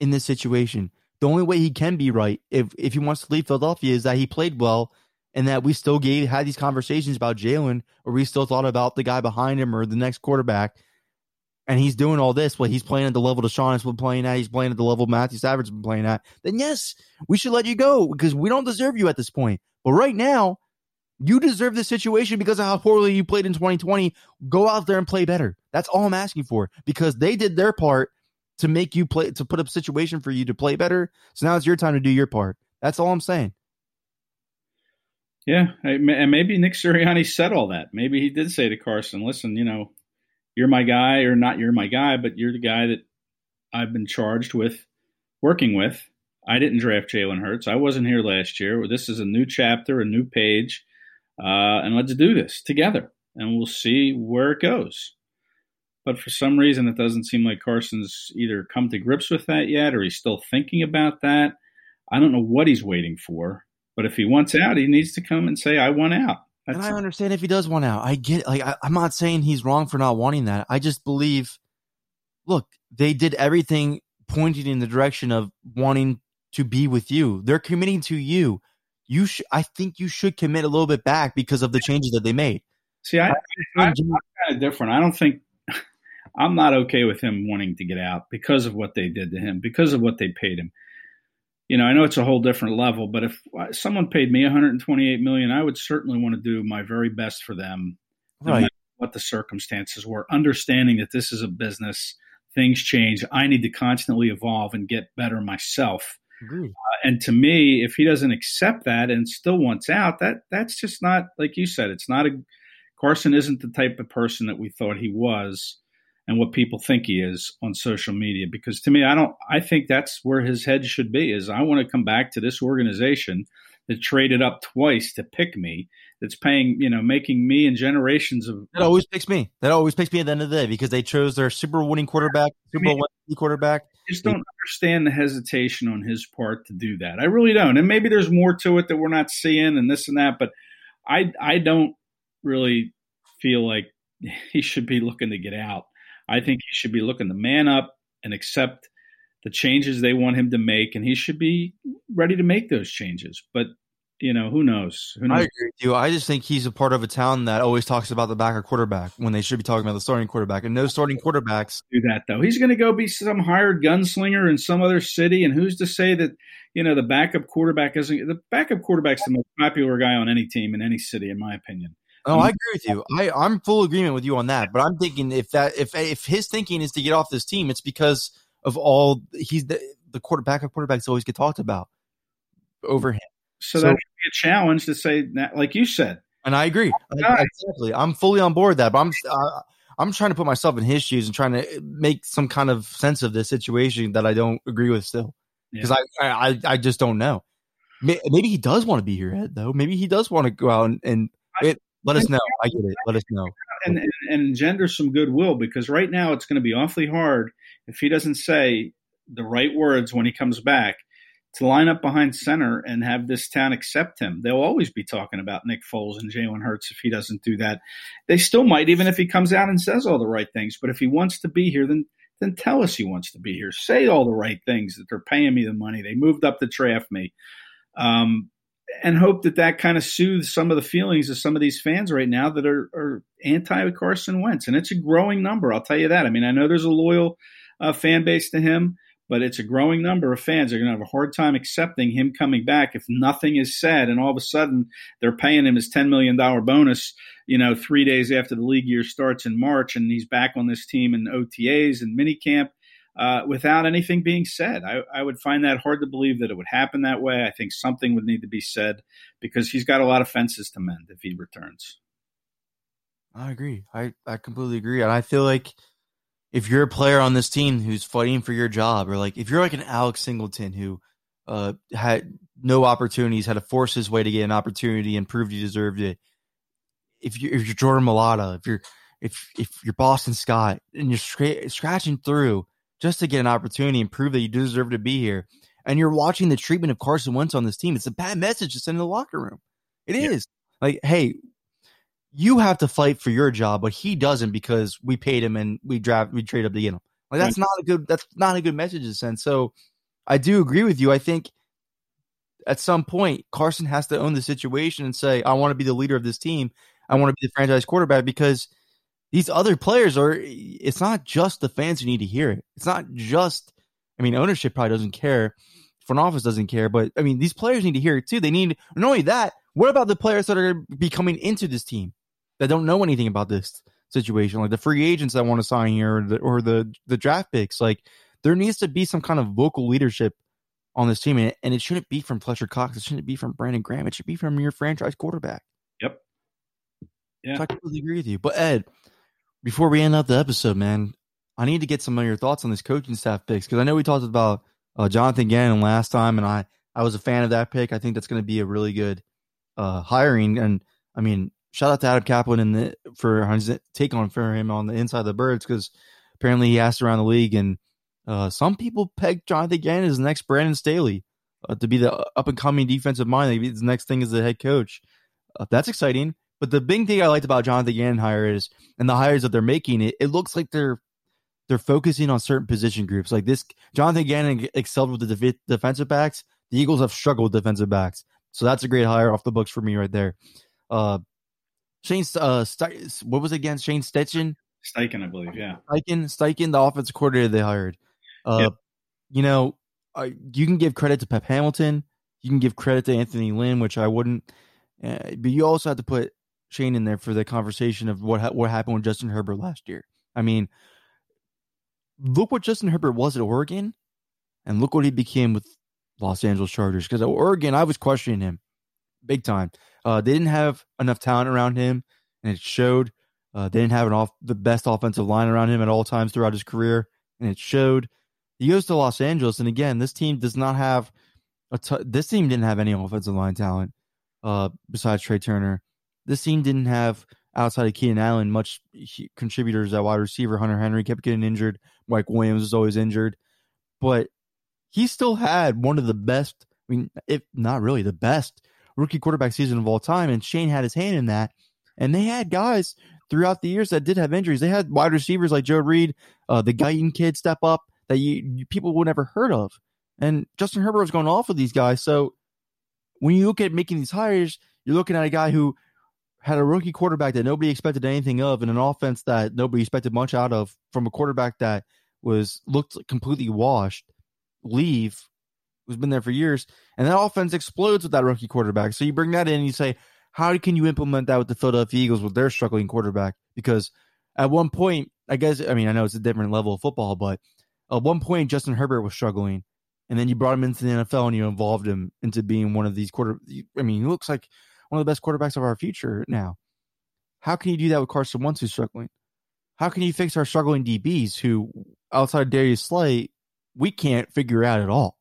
in this situation. The only way he can be right if, if he wants to leave Philadelphia is that he played well and that we still gave had these conversations about Jalen, or we still thought about the guy behind him or the next quarterback, and he's doing all this, what he's playing at the level Deshaun has been playing at, he's playing at the level Matthew Stafford's been playing at, then yes, we should let you go because we don't deserve you at this point. But right now, you deserve this situation because of how poorly you played in 2020. Go out there and play better. That's all I'm asking for because they did their part to make you play, to put up a situation for you to play better. So now it's your time to do your part. That's all I'm saying. Yeah, and maybe Nick Sirianni said all that. Maybe he did say to Carson, "Listen, you know, you're my guy, or not you're my guy, but you're the guy that I've been charged with working with. I didn't draft Jalen Hurts. I wasn't here last year. This is a new chapter, a new page, uh, and let's do this together, and we'll see where it goes." But for some reason, it doesn't seem like Carson's either come to grips with that yet, or he's still thinking about that. I don't know what he's waiting for. But if he wants out, he needs to come and say, "I want out." That's and I understand if he does want out. I get like I, I'm not saying he's wrong for not wanting that. I just believe, look, they did everything pointing in the direction of wanting to be with you. They're committing to you. You should. I think you should commit a little bit back because of the changes that they made. See, I, I, I'm kind of different. I don't think I'm not okay with him wanting to get out because of what they did to him, because of what they paid him you know, I know it's a whole different level, but if someone paid me 128 million, I would certainly want to do my very best for them, right. no what the circumstances were. Understanding that this is a business, things change. I need to constantly evolve and get better myself. Uh, and to me, if he doesn't accept that and still wants out, that that's just not like you said. It's not a Carson isn't the type of person that we thought he was and what people think he is on social media. Because to me i don't i think that's where his head should be is i want to come back to this organization that traded up twice to pick me that's paying you know making me and generations of that always picks me. That always picks me at the end of the day because they chose their super winning quarterback super I mean, quarterback. I just don't understand the hesitation on his part to do that. I really don't. And maybe there's more to it that we're not seeing and this and that but i i don't really feel like (laughs) he should be looking to get out I think he should be looking the man up and accept the changes they want him to make, and he should be ready to make those changes. But you know, who knows? Who knows? I agree with you. I just think he's a part of a town that always talks about the backup quarterback when they should be talking about the starting quarterback. And no starting quarterbacks do that though. He's going to go be some hired gunslinger in some other city, and who's to say that you know the backup quarterback isn't the backup quarterback's the most popular guy on any team in any city, in my opinion. Oh, I agree with you. I, I'm full agreement with you on that. But I'm thinking if that if if his thinking is to get off this team, it's because of all he's the the quarterback of quarterbacks always get talked about over him. So, so that could be a challenge to say that, like you said. And I agree. I, exactly. I'm fully on board that. But I'm uh, I'm trying to put myself in his shoes and trying to make some kind of sense of this situation that I don't agree with still because I, I I just don't know. Maybe he does want to be here, Ed. Though maybe he does want to go out and, and it, let us know. I get it. Let us know and, and, and engender some goodwill because right now it's going to be awfully hard if he doesn't say the right words when he comes back to line up behind center and have this town accept him. They'll always be talking about Nick Foles and Jalen Hurts if he doesn't do that. They still might, even if he comes out and says all the right things. But if he wants to be here, then then tell us he wants to be here. Say all the right things that they're paying me the money. They moved up to draft me. Um, and hope that that kind of soothes some of the feelings of some of these fans right now that are, are anti Carson Wentz. And it's a growing number, I'll tell you that. I mean, I know there's a loyal uh, fan base to him, but it's a growing number of fans are going to have a hard time accepting him coming back if nothing is said. And all of a sudden, they're paying him his $10 million bonus, you know, three days after the league year starts in March, and he's back on this team in OTAs and minicamp uh, without anything being said. I, I, would find that hard to believe that it would happen that way. I think something would need to be said because he's got a lot of fences to mend if he returns. I agree. I, I completely agree. And I feel like if you're a player on this team who's fighting for your job, or like if you're like an Alex Singleton who uh, had no opportunities, had to force his way to get an opportunity and proved he deserved it. If you if you're Jordan Mailata, if you're if if you're Boston Scott and you're scra- scratching through just to get an opportunity and prove that you deserve to be here. And you're watching the treatment of Carson Wentz on this team. It's a bad message to send in the locker room. It yeah. is like, hey, you have to fight for your job, but he doesn't because we paid him and we draft we trade up to get him. Like that's right. not a good that's not a good message to send. So I do agree with you. I think at some point Carson has to own the situation and say, I want to be the leader of this team. I want to be the franchise quarterback because these other players are it's not just the fans who need to hear it. It's not just I mean ownership probably doesn't care. Front office doesn't care, but I mean these players need to hear it too. They need not only that, what about the players that are be coming into this team that don't know anything about this situation, like the free agents that want to sign here or the, or the the draft picks? Like there needs to be some kind of vocal leadership on this team, and it, and it shouldn't be from Fletcher Cox. It shouldn't be from Brandon Graham. It should be from your franchise quarterback. Yep. Yeah, so I completely agree with you. But Ed, before we end up the episode, man, I need to get some of your thoughts on this coaching staff picks because I know we talked about uh, Jonathan Gannon last time, and I I was a fan of that pick. I think that's going to be a really good uh, hiring, and I mean, shout out to Adam Caplan and the, for his take on for him on the inside of the birds because apparently he asked around the league, and uh, some people pegged Jonathan Gannon as the next Brandon Staley uh, to be the up and coming defensive mind. His next thing is the head coach. Uh, that's exciting. But the big thing I liked about Jonathan Gannon hire is, and the hires that they're making, it, it looks like they're they're focusing on certain position groups. Like this, Jonathan Gannon excelled with the def- defensive backs. The Eagles have struggled with defensive backs, so that's a great hire off the books for me right there. Uh, Shane, uh, St- what was it again? Shane Steichen, Steichen, I believe, yeah. Steichen, Steichen, the offensive coordinator they hired. Uh, yep. you know, uh, you can give credit to Pep Hamilton. You can give credit to Anthony Lynn, which I wouldn't. Uh, but you also have to put Shane in there for the conversation of what ha- what happened with Justin Herbert last year. I mean, look what Justin Herbert was at Oregon, and look what he became with Los Angeles Chargers. Because at Oregon, I was questioning him big time. Uh, they didn't have enough talent around him, and it showed. Uh, they didn't have an off the best offensive line around him at all times throughout his career, and it showed. He goes to Los Angeles, and again, this team does not have a. T- this team didn't have any offensive line talent uh, besides Trai Turner this team didn't have outside of Keenan Allen much contributors at wide receiver. Hunter Henry kept getting injured. Mike Williams was always injured, but he still had one of the best. I mean, if not really the best rookie quarterback season of all time, and Shane had his hand in that. And they had guys throughout the years that did have injuries. They had wide receivers like Joe Reed, uh, the Guyton kid step up that you, you, people would never heard of, and Justin Herbert was going off with these guys. So when you look at making these hires, you're looking at a guy who had a rookie quarterback that nobody expected anything of and an offense that nobody expected much out of from a quarterback that was looked completely washed leave who's been there for years and that offense explodes with that rookie quarterback. So you bring that in and you say how can you implement that with the Philadelphia Eagles with their struggling quarterback? Because at one point I guess I mean I know it's a different level of football but at one point Justin Herbert was struggling and then you brought him into the NFL and you involved him into being one of these quarter I mean he looks like one of the best quarterbacks of our future now. How can you do that with Carson Wentz who's struggling? how can you fix our struggling DBs who, outside of Darius Slay, we can't figure out at all?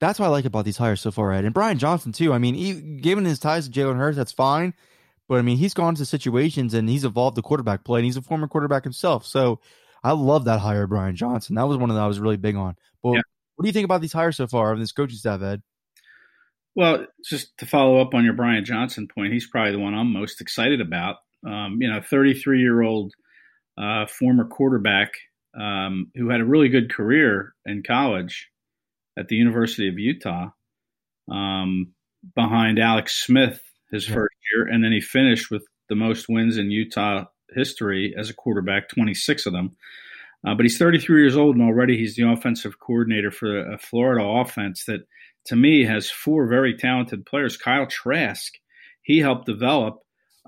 That's what I like about these hires so far, Ed. And Brian Johnson, too. I mean, he, given his ties to Jalen Hurts, that's fine. But I mean, he's gone to situations and he's evolved the quarterback play, and he's a former quarterback himself. So I love that hire, Brian Johnson. That was one that I was really big on. But yeah. what do you think about these hires so far of this coaching staff, Ed? Well, just to follow up on your Brian Johnson point, he's probably the one I'm most excited about. Um, you know, 33 year old uh, former quarterback um, who had a really good career in college at the University of Utah um, behind Alex Smith his first year, and then he finished with the most wins in Utah history as a quarterback, 26 of them. Uh, but he's 33 years old, and already he's the offensive coordinator for a Florida offense that, to me, has four very talented players. Kyle Trask, he helped develop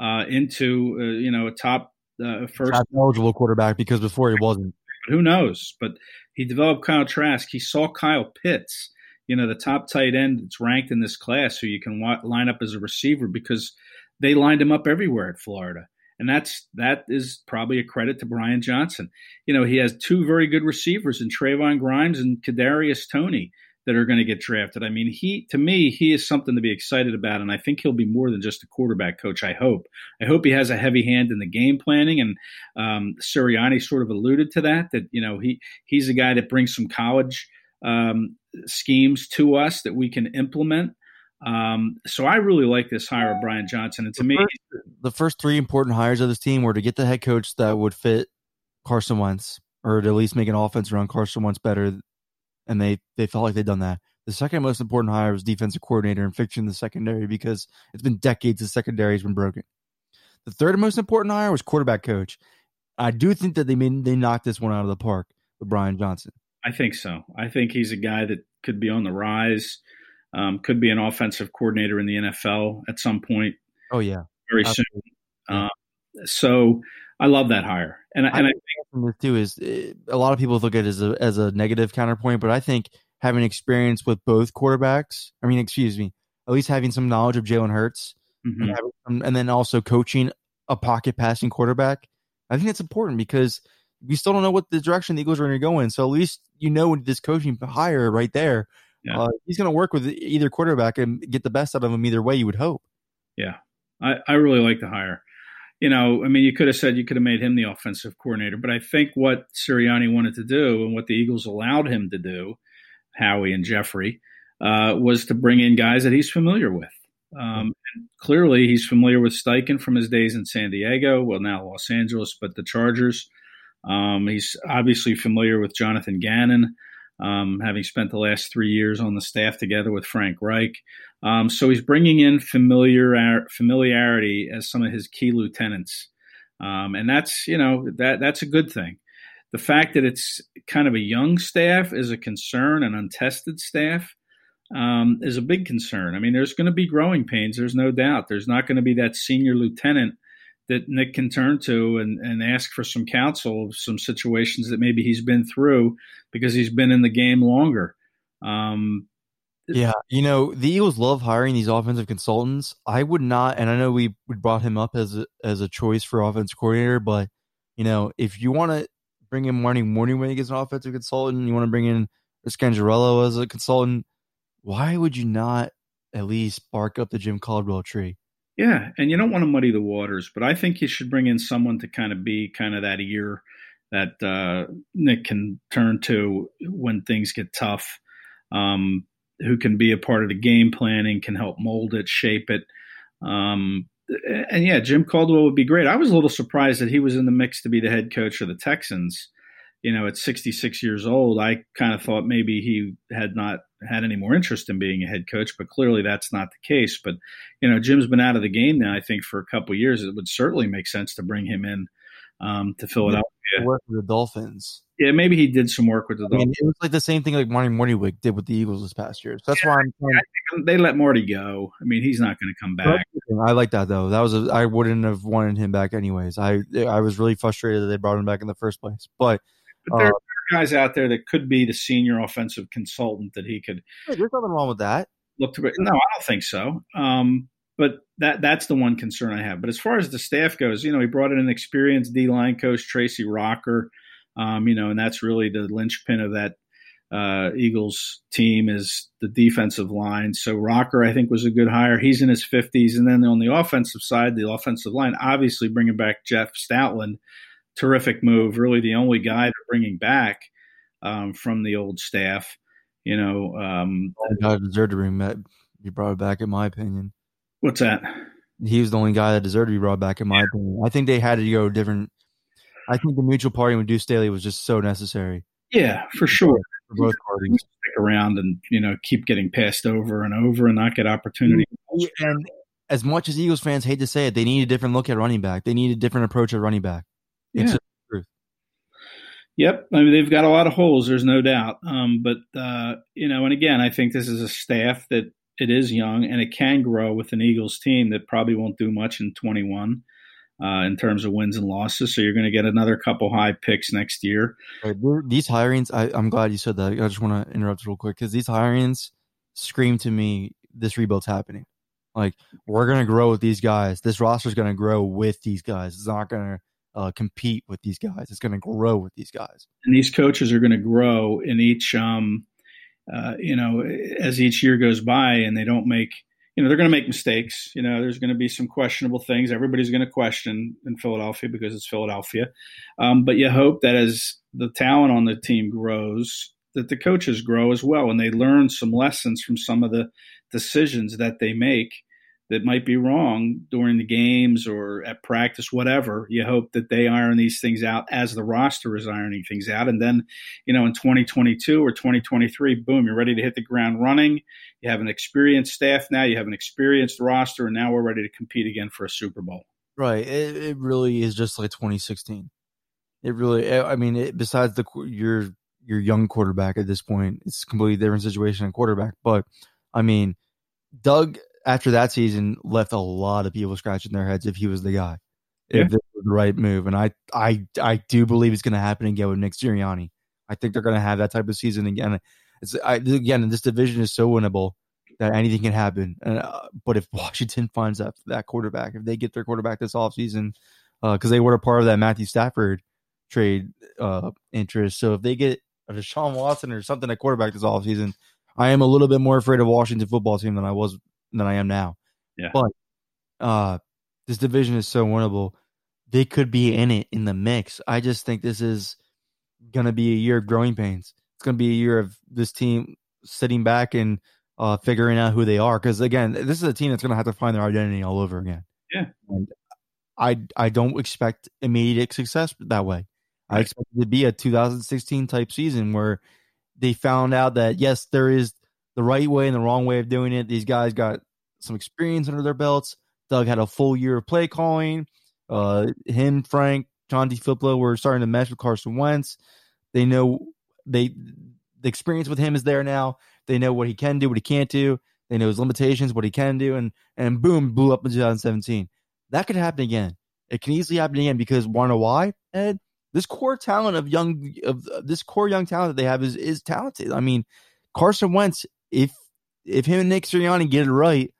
uh, into uh, you know a top uh, first top eligible quarterback because before he wasn't. But who knows? But he developed Kyle Trask. He saw Kyle Pitts, you know, the top tight end that's ranked in this class, who you can wa- line up as a receiver because they lined him up everywhere at Florida. And that's that is probably a credit to Brian Johnson. You know, he has two very good receivers in Trevon Grimes and Kadarius Toney that are going to get drafted. I mean, he to me he is something to be excited about, and I think he'll be more than just a quarterback coach. I hope. I hope he has a heavy hand in the game planning, and um, Sirianni sort of alluded to that. That you know he he's a guy that brings some college um, schemes to us that we can implement. Um, so I really like this hire of Brian Johnson, and to the me, first, the first three important hires of this team were to get the head coach that would fit Carson Wentz, or to at least make an offense around Carson Wentz better and they they felt like they'd done that. The second most important hire was defensive coordinator and fixing the secondary because it's been decades the secondary has been broken. The third most important hire was quarterback coach. I do think that they made they knocked this one out of the park with Brian Johnson. I think so. I think he's a guy that could be on the rise. Um, could be an offensive coordinator in the NFL at some point. Oh yeah, very Absolutely. soon. Uh, so I love that hire, and I, and I, think this too is eh, a lot of people look at it as a as a negative counterpoint, but I think having experience with both quarterbacks, I mean, excuse me, at least having some knowledge of Jalen Hurts, mm-hmm. and, and, then also coaching a pocket passing quarterback, I think it's important because we still don't know what the direction the Eagles are going to go in. So at least you know this coaching hire right there, yeah. uh, he's going to work with either quarterback and get the best out of him either way. You would hope. Yeah, I, I really like the hire you know, I mean, you could have said you could have made him the offensive coordinator, but I think what Sirianni wanted to do and what the Eagles allowed him to do, Howie and Jeffrey, uh, was to bring in guys that he's familiar with. Um, clearly, he's familiar with Steichen from his days in San Diego, well, now Los Angeles, but the Chargers. Um, he's obviously familiar with Jonathan Gannon um, having spent the last three years on the staff together with Frank Reich. Um, so he's bringing in familiar familiarity as some of his key lieutenants, um, and that's you know that that's a good thing. The fact that it's kind of a young staff is a concern, an untested staff um, is a big concern. I mean, there's going to be growing pains. There's no doubt. There's not going to be that senior lieutenant that Nick can turn to and, and ask for some counsel of some situations that maybe he's been through because he's been in the game longer. Um, yeah, you know the Eagles love hiring these offensive consultants. I would not, and I know we, we brought him up as a, as a choice for offensive coordinator, but you know if you want to bring in Marty Mornhinweg as an offensive consultant, you want to bring in Scangarello as a consultant, why would you not at least bark up the Jim Caldwell tree? Yeah, and you don't want to muddy the waters, but I think you should bring in someone to kind of be kind of that ear that uh, Nick can turn to when things get tough, um, who can be a part of the game planning, can help mold it, shape it. Um, and yeah, Jim Caldwell would be great. I was a little surprised that he was in the mix to be the head coach of the Texans you know, at 66 years old, I kind of thought maybe he had not had any more interest in being a head coach, but clearly that's not the case. But, you know, Jim's been out of the game now, I think, for a couple years. It would certainly make sense to bring him in um, to Philadelphia. Work with the Dolphins. Yeah, maybe he did some work with the I Dolphins. Mean, it was like the same thing like Marty Mornhinweg did with the Eagles this past year. So that's yeah, why I'm. They let Marty go. I mean, he's not going to come back. I like that though. That was a, I wouldn't have wanted him back anyways. I I was really frustrated that they brought him back in the first place, but but there uh, are guys out there that could be the senior offensive consultant that he could. Hey, there's nothing wrong with that. Look to. No, I don't think so. Um, but that that's the one concern I have. But as far as the staff goes, you know, he brought in an experienced D line coach, Tracy Rocker, um, you know, and that's really the linchpin of that uh, Eagles team is the defensive line. So Rocker, I think, was a good hire. He's in his 50s. And then on the offensive side, the offensive line, obviously bringing back Jeff Stoutland, terrific move. Really the only guy they're bringing back um, from the old staff. You know, um, guy deserved to bring back, be brought back, in my opinion. What's that? He was the only guy that deserved to be brought back, in my yeah. opinion. I think they had to go different. I think the mutual party with Deuce Staley was just so necessary. Yeah, for sure. For both parties, stick around and you know keep getting passed over and over and not get opportunity. And as much as Eagles fans hate to say it, they need a different look at running back. They need a different approach at running back. It's yeah. Yep, I mean they've got a lot of holes. There's no doubt. Um, but uh, you know, and again, I think this is a staff that it is young and it can grow with an Eagles team that probably won't do much in 21 uh, in terms of wins and losses. So you're going to get another couple high picks next year. Right. These hirings, I, am glad you said that. I just want to interrupt real quick because these hirings scream to me this rebuild's happening. Like we're going to grow with these guys. This roster is going to grow with these guys. It's not going to uh, compete with these guys. It's going to grow with these guys. And these coaches are going to grow in each, um, uh, you know, as each year goes by, and they don't make you know they're going to make mistakes. You know, there's going to be some questionable things. Everybody's going to question in Philadelphia because it's Philadelphia. Um, but you hope that as the talent on the team grows, that the coaches grow as well, and they learn some lessons from some of the decisions that they make that might be wrong during the games or at practice, whatever. You hope that they iron these things out as the roster is ironing things out. And then, you know, in 2022 or 2023, boom, you're ready to hit the ground running. You have an experienced staff now, you have an experienced roster, and now we're ready to compete again for a Super Bowl. Right. It, it really is just like 2016. It really, I mean, it, besides the your your young quarterback at this point, it's a completely different situation in quarterback. But I mean, Doug after that season left a lot of people scratching their heads if he was the guy, yeah. if this was the right move. And I, I, I do believe it's going to happen again with Nick Sirianni. I think they're going to have that type of season again. It's I, again, this division is so winnable that anything can happen. Uh, but if (laughs) Washington finds that that quarterback, if they get their quarterback this offseason, because uh, they were a part of that Matthew Stafford trade uh, interest, so if they get a Deshaun Watson or something at quarterback this offseason, I am a little bit more afraid of Washington football team than I was than I am now. Yeah. But uh, this division is so winnable. They could be in it in the mix. I just think this is going to be a year of growing pains. It's going to be a year of this team sitting back and uh, figuring out who they are. Because again, this is a team that's going to have to find their identity all over again. Yeah. And I I don't expect immediate success that way. Right. I expect it to be a 2016 type season where they found out that yes, there is the right way and the wrong way of doing it. These guys got some experience under their belts. Doug had a full year of play calling. Uh, him, Frank, John DeFilippo were starting to mesh with Carson Wentz. They know they the experience with him is there now. They know what he can do, what he can't do. They know his limitations, what he can do, and and boom, blew up in 2017. That could happen again. It can easily happen again because want to why, Ed? This core talent of young of this core young talent that they have is is talented. I mean, Carson Wentz if if him and Nick Sirianni get it right,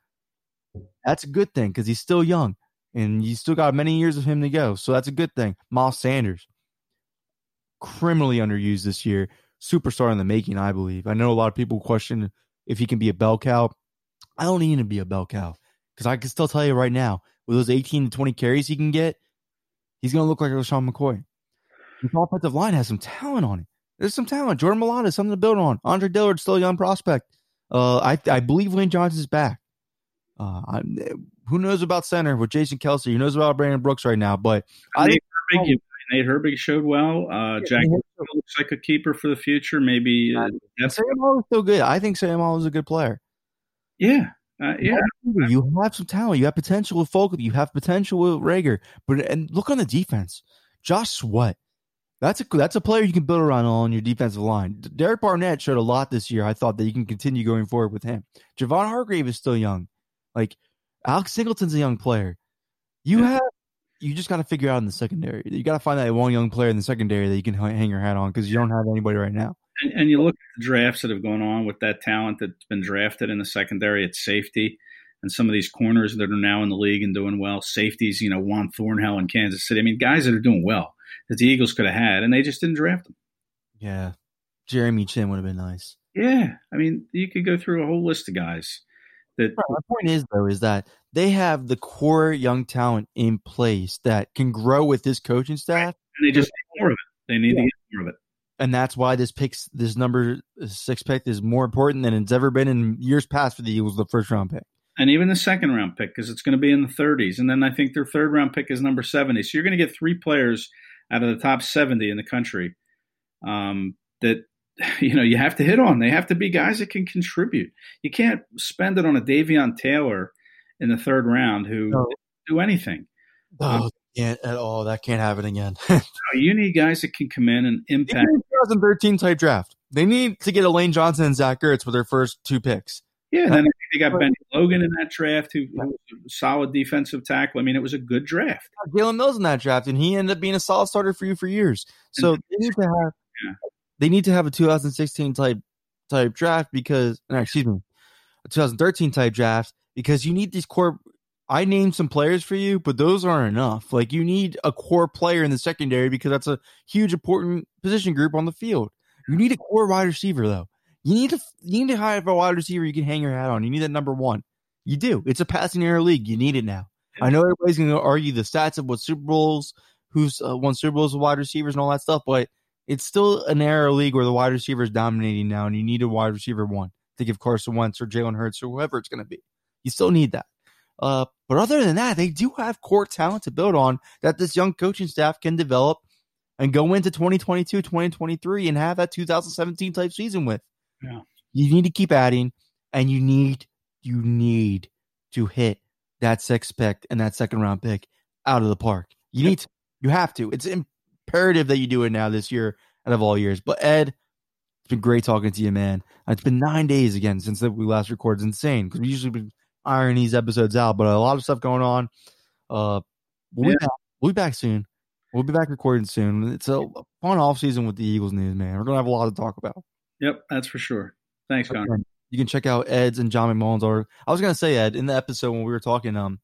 that's a good thing because he's still young and you still got many years of him to go. So that's a good thing. Miles Sanders, criminally underused this year, superstar in the making, I believe. I know a lot of people question if he can be a bell cow. I don't need him to be a bell cow because I can still tell you right now, with those 18 to 20 carries he can get, he's going to look like LeSean McCoy. The offensive line has some talent on it. There's some talent. Jordan Mailata is something to build on. Andre Dillard still a young prospect. Uh, I I believe Lane Johnson's back. Uh, who knows about center with Jason Kelce? Who knows about Brandon Brooks right now? But Nate, I Herbig, Nate Herbig showed well. Uh, Jack looks like a keeper for the future. Maybe uh, Sam is still good. I think Sam is a good player. Yeah, uh, yeah. You have some talent. You have potential with Fogelty. You have potential with Reagor. But and look on the defense. Josh Sweat that's a that's a player you can build around on your defensive line. Derek Barnett showed a lot this year. I thought that you can continue going forward with him. Javon Hargrave is still young. Like Alex Singleton's a young player. You have you just got to figure out in the secondary. You got to find that one young player in the secondary that you can hang your hat on because you don't have anybody right now. And, and, you look at the drafts that have gone on with that talent that's been drafted in the secondary at safety. and some of these corners that are now in the league and doing well, safeties, you know, Juan Thornhill in Kansas City. I mean, guys that are doing well that the Eagles could have had, and they just didn't draft them. Yeah, Jeremy Chin would have been nice. Yeah, I mean, you could go through a whole list of guys. That my point is though is that they have the core young talent in place that can grow with this coaching staff, and they just need more of it. They need yeah. to get more of it and that's why this picks this number uh, six pick is more important than it's ever been in years past for the Eagles, the first round pick. And even the second round pick, because it's going to be in the 30s. And then I think their third round pick is number 70. So you're going to get three players out of the top 70 in the country um, that (laughs) you know you have to hit on. They have to be guys that can contribute. You can't spend it on a Davion Taylor in the third round who no. do anything. Oh, um, can't at all. That can't happen again. (laughs) you need guys that can come in and impact. 2013 type draft. They need to get Lane Johnson and Zach Ertz with their first two picks. Yeah, and then they got Bennie Logan in that draft, who, who was a solid defensive tackle. I mean, it was a good draft. Jalen Mills in that draft, and he ended up being a solid starter for you for years. So they need to have yeah. they need to have a 2016 type type draft because, no, excuse me, a 2013 type draft because you need these core I named some players for you, but those aren't enough. Like you need a core player in the secondary because that's a huge important position group on the field. You need a core wide receiver though. You need to you need to hire a wide receiver you can hang your hat on. You need that number one. You do. It's a passing era league. You need it now. I know everybody's going to argue the stats of what Super Bowls, who's uh, won Super Bowls with wide receivers and all that stuff, but it's still an era league where the wide receiver is dominating now, and you need a wide receiver one to give Carson Wentz or Jalen Hurts or whoever it's going to be. You still need that. Uh, but other than that, they do have core talent to build on that this young coaching staff can develop and go into 2022, 2023 and have that 2017 type season with. Yeah. You need to keep adding and you need, you need to hit that sixth pick and that second round pick out of the park. You yep. need to, you have to. It's imperative that you do it now this year out of all years. But Ed, it's been great talking to you, man. It's been nine days again since we last recorded. It's insane because we usually been iron these episodes out, but a lot of stuff going on. Uh, we'll, yeah. be, back, we'll be back soon. We'll be back recording soon. It's a fun off season with the Eagles news, man. We're gonna have a lot to talk about. Yep, that's for sure. Thanks, Connor. You can check out Ed's and John McMullen's or I was gonna say Ed in the episode when we were talking, um,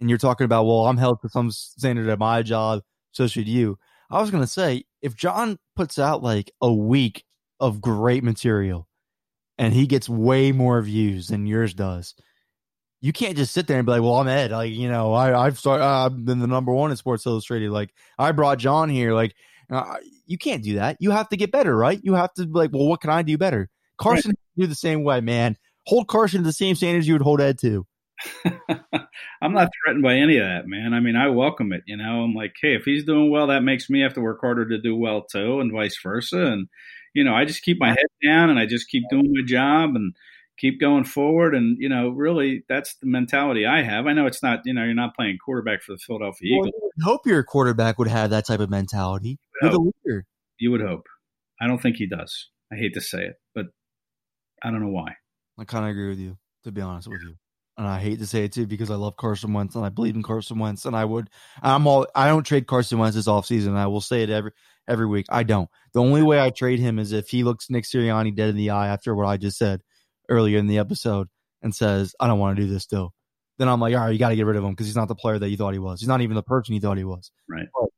and you're talking about, well, I'm held to some standard at my job, so should you. I was gonna say if John puts out like a week of great material and he gets way more views than yours does, you can't just sit there and be like, "Well, I'm Ed." Like, you know, I, I've started, I've been the number one in Sports Illustrated. Like, I brought John here. Like, uh, you can't do that. You have to get better, right? You have to be like, "Well, what can I do better?" Carson right. do the same way, man. Hold Carson to the same standards you would hold Ed to. (laughs) (laughs) I'm not threatened by any of that, man. I mean, I welcome it. You know, I'm like, hey, if he's doing well, that makes me have to work harder to do well too, and vice versa. And you know, I just keep my head down and I just keep doing my job and keep going forward. And, you know, really that's the mentality I have. I know it's not, you know, you're not playing quarterback for the Philadelphia well, Eagles. Hope your quarterback would have that type of mentality. You would, leader. you would hope. I don't think he does. I hate to say it, but I don't know why. I kind of agree with you, to be honest with you. And I hate to say it too because I love Carson Wentz and I believe in Carson Wentz and I would I'm all I don't trade Carson Wentz this offseason. I will say it every every week. I don't. The only way I trade him is if he looks Nick Sirianni dead in the eye after what I just said earlier in the episode and says, I don't want to do this still, then I'm like, all right, you got to get rid of him because he's not the player that you thought he was. He's not even the person you thought he was. Right. But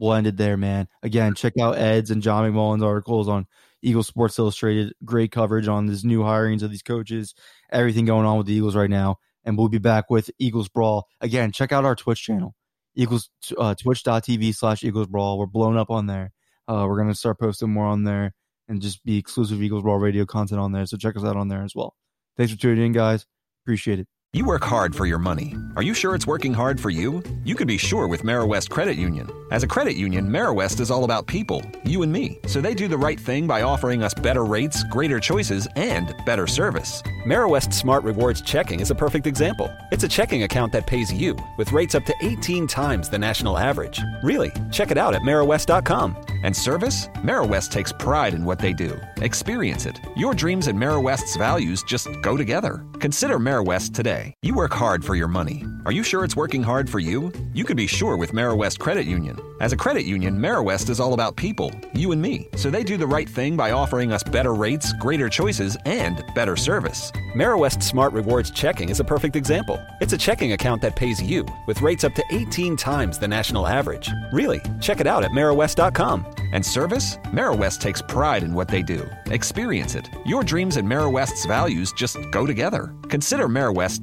it there, man. Again, check out Ed's and John McMullen's articles on Eagles Sports Illustrated. Great coverage on these new hirings of these coaches, everything going on with the Eagles right now. And we'll be back with Eagles Brawl. Again, check out our Twitch channel, Eagles uh, twitch.tv slash Eagles Brawl. We're blown up on there. Uh, we're going to start posting more on there and just be exclusive Eagles Brawl Radio content on there. So check us out on there as well. Thanks for tuning in, guys. Appreciate it. You work hard for your money. Are you sure it's working hard for you? You can be sure with West Credit Union. As a credit union, West is all about people, you and me. So they do the right thing by offering us better rates, greater choices, and better service. West Smart Rewards Checking is a perfect example. It's a checking account that pays you with rates up to 18 times the national average. Really? Check it out at MarrowWest.com. And service? West takes pride in what they do Experience it. Your dreams and West's values just go together. Consider West today. You work hard for your money. Are you sure it's working hard for you? You can be sure with West Credit Union. As a credit union, West is all about people, you and me. So they do the right thing by offering us better rates, greater choices, and better service. West Smart Rewards Checking is a perfect example. It's a checking account that pays you with rates up to 18 times the national average. Really? Check it out at MarrowWest.com. And service? West takes pride in what they do. Experience it. Your dreams and West's values just go together. Consider West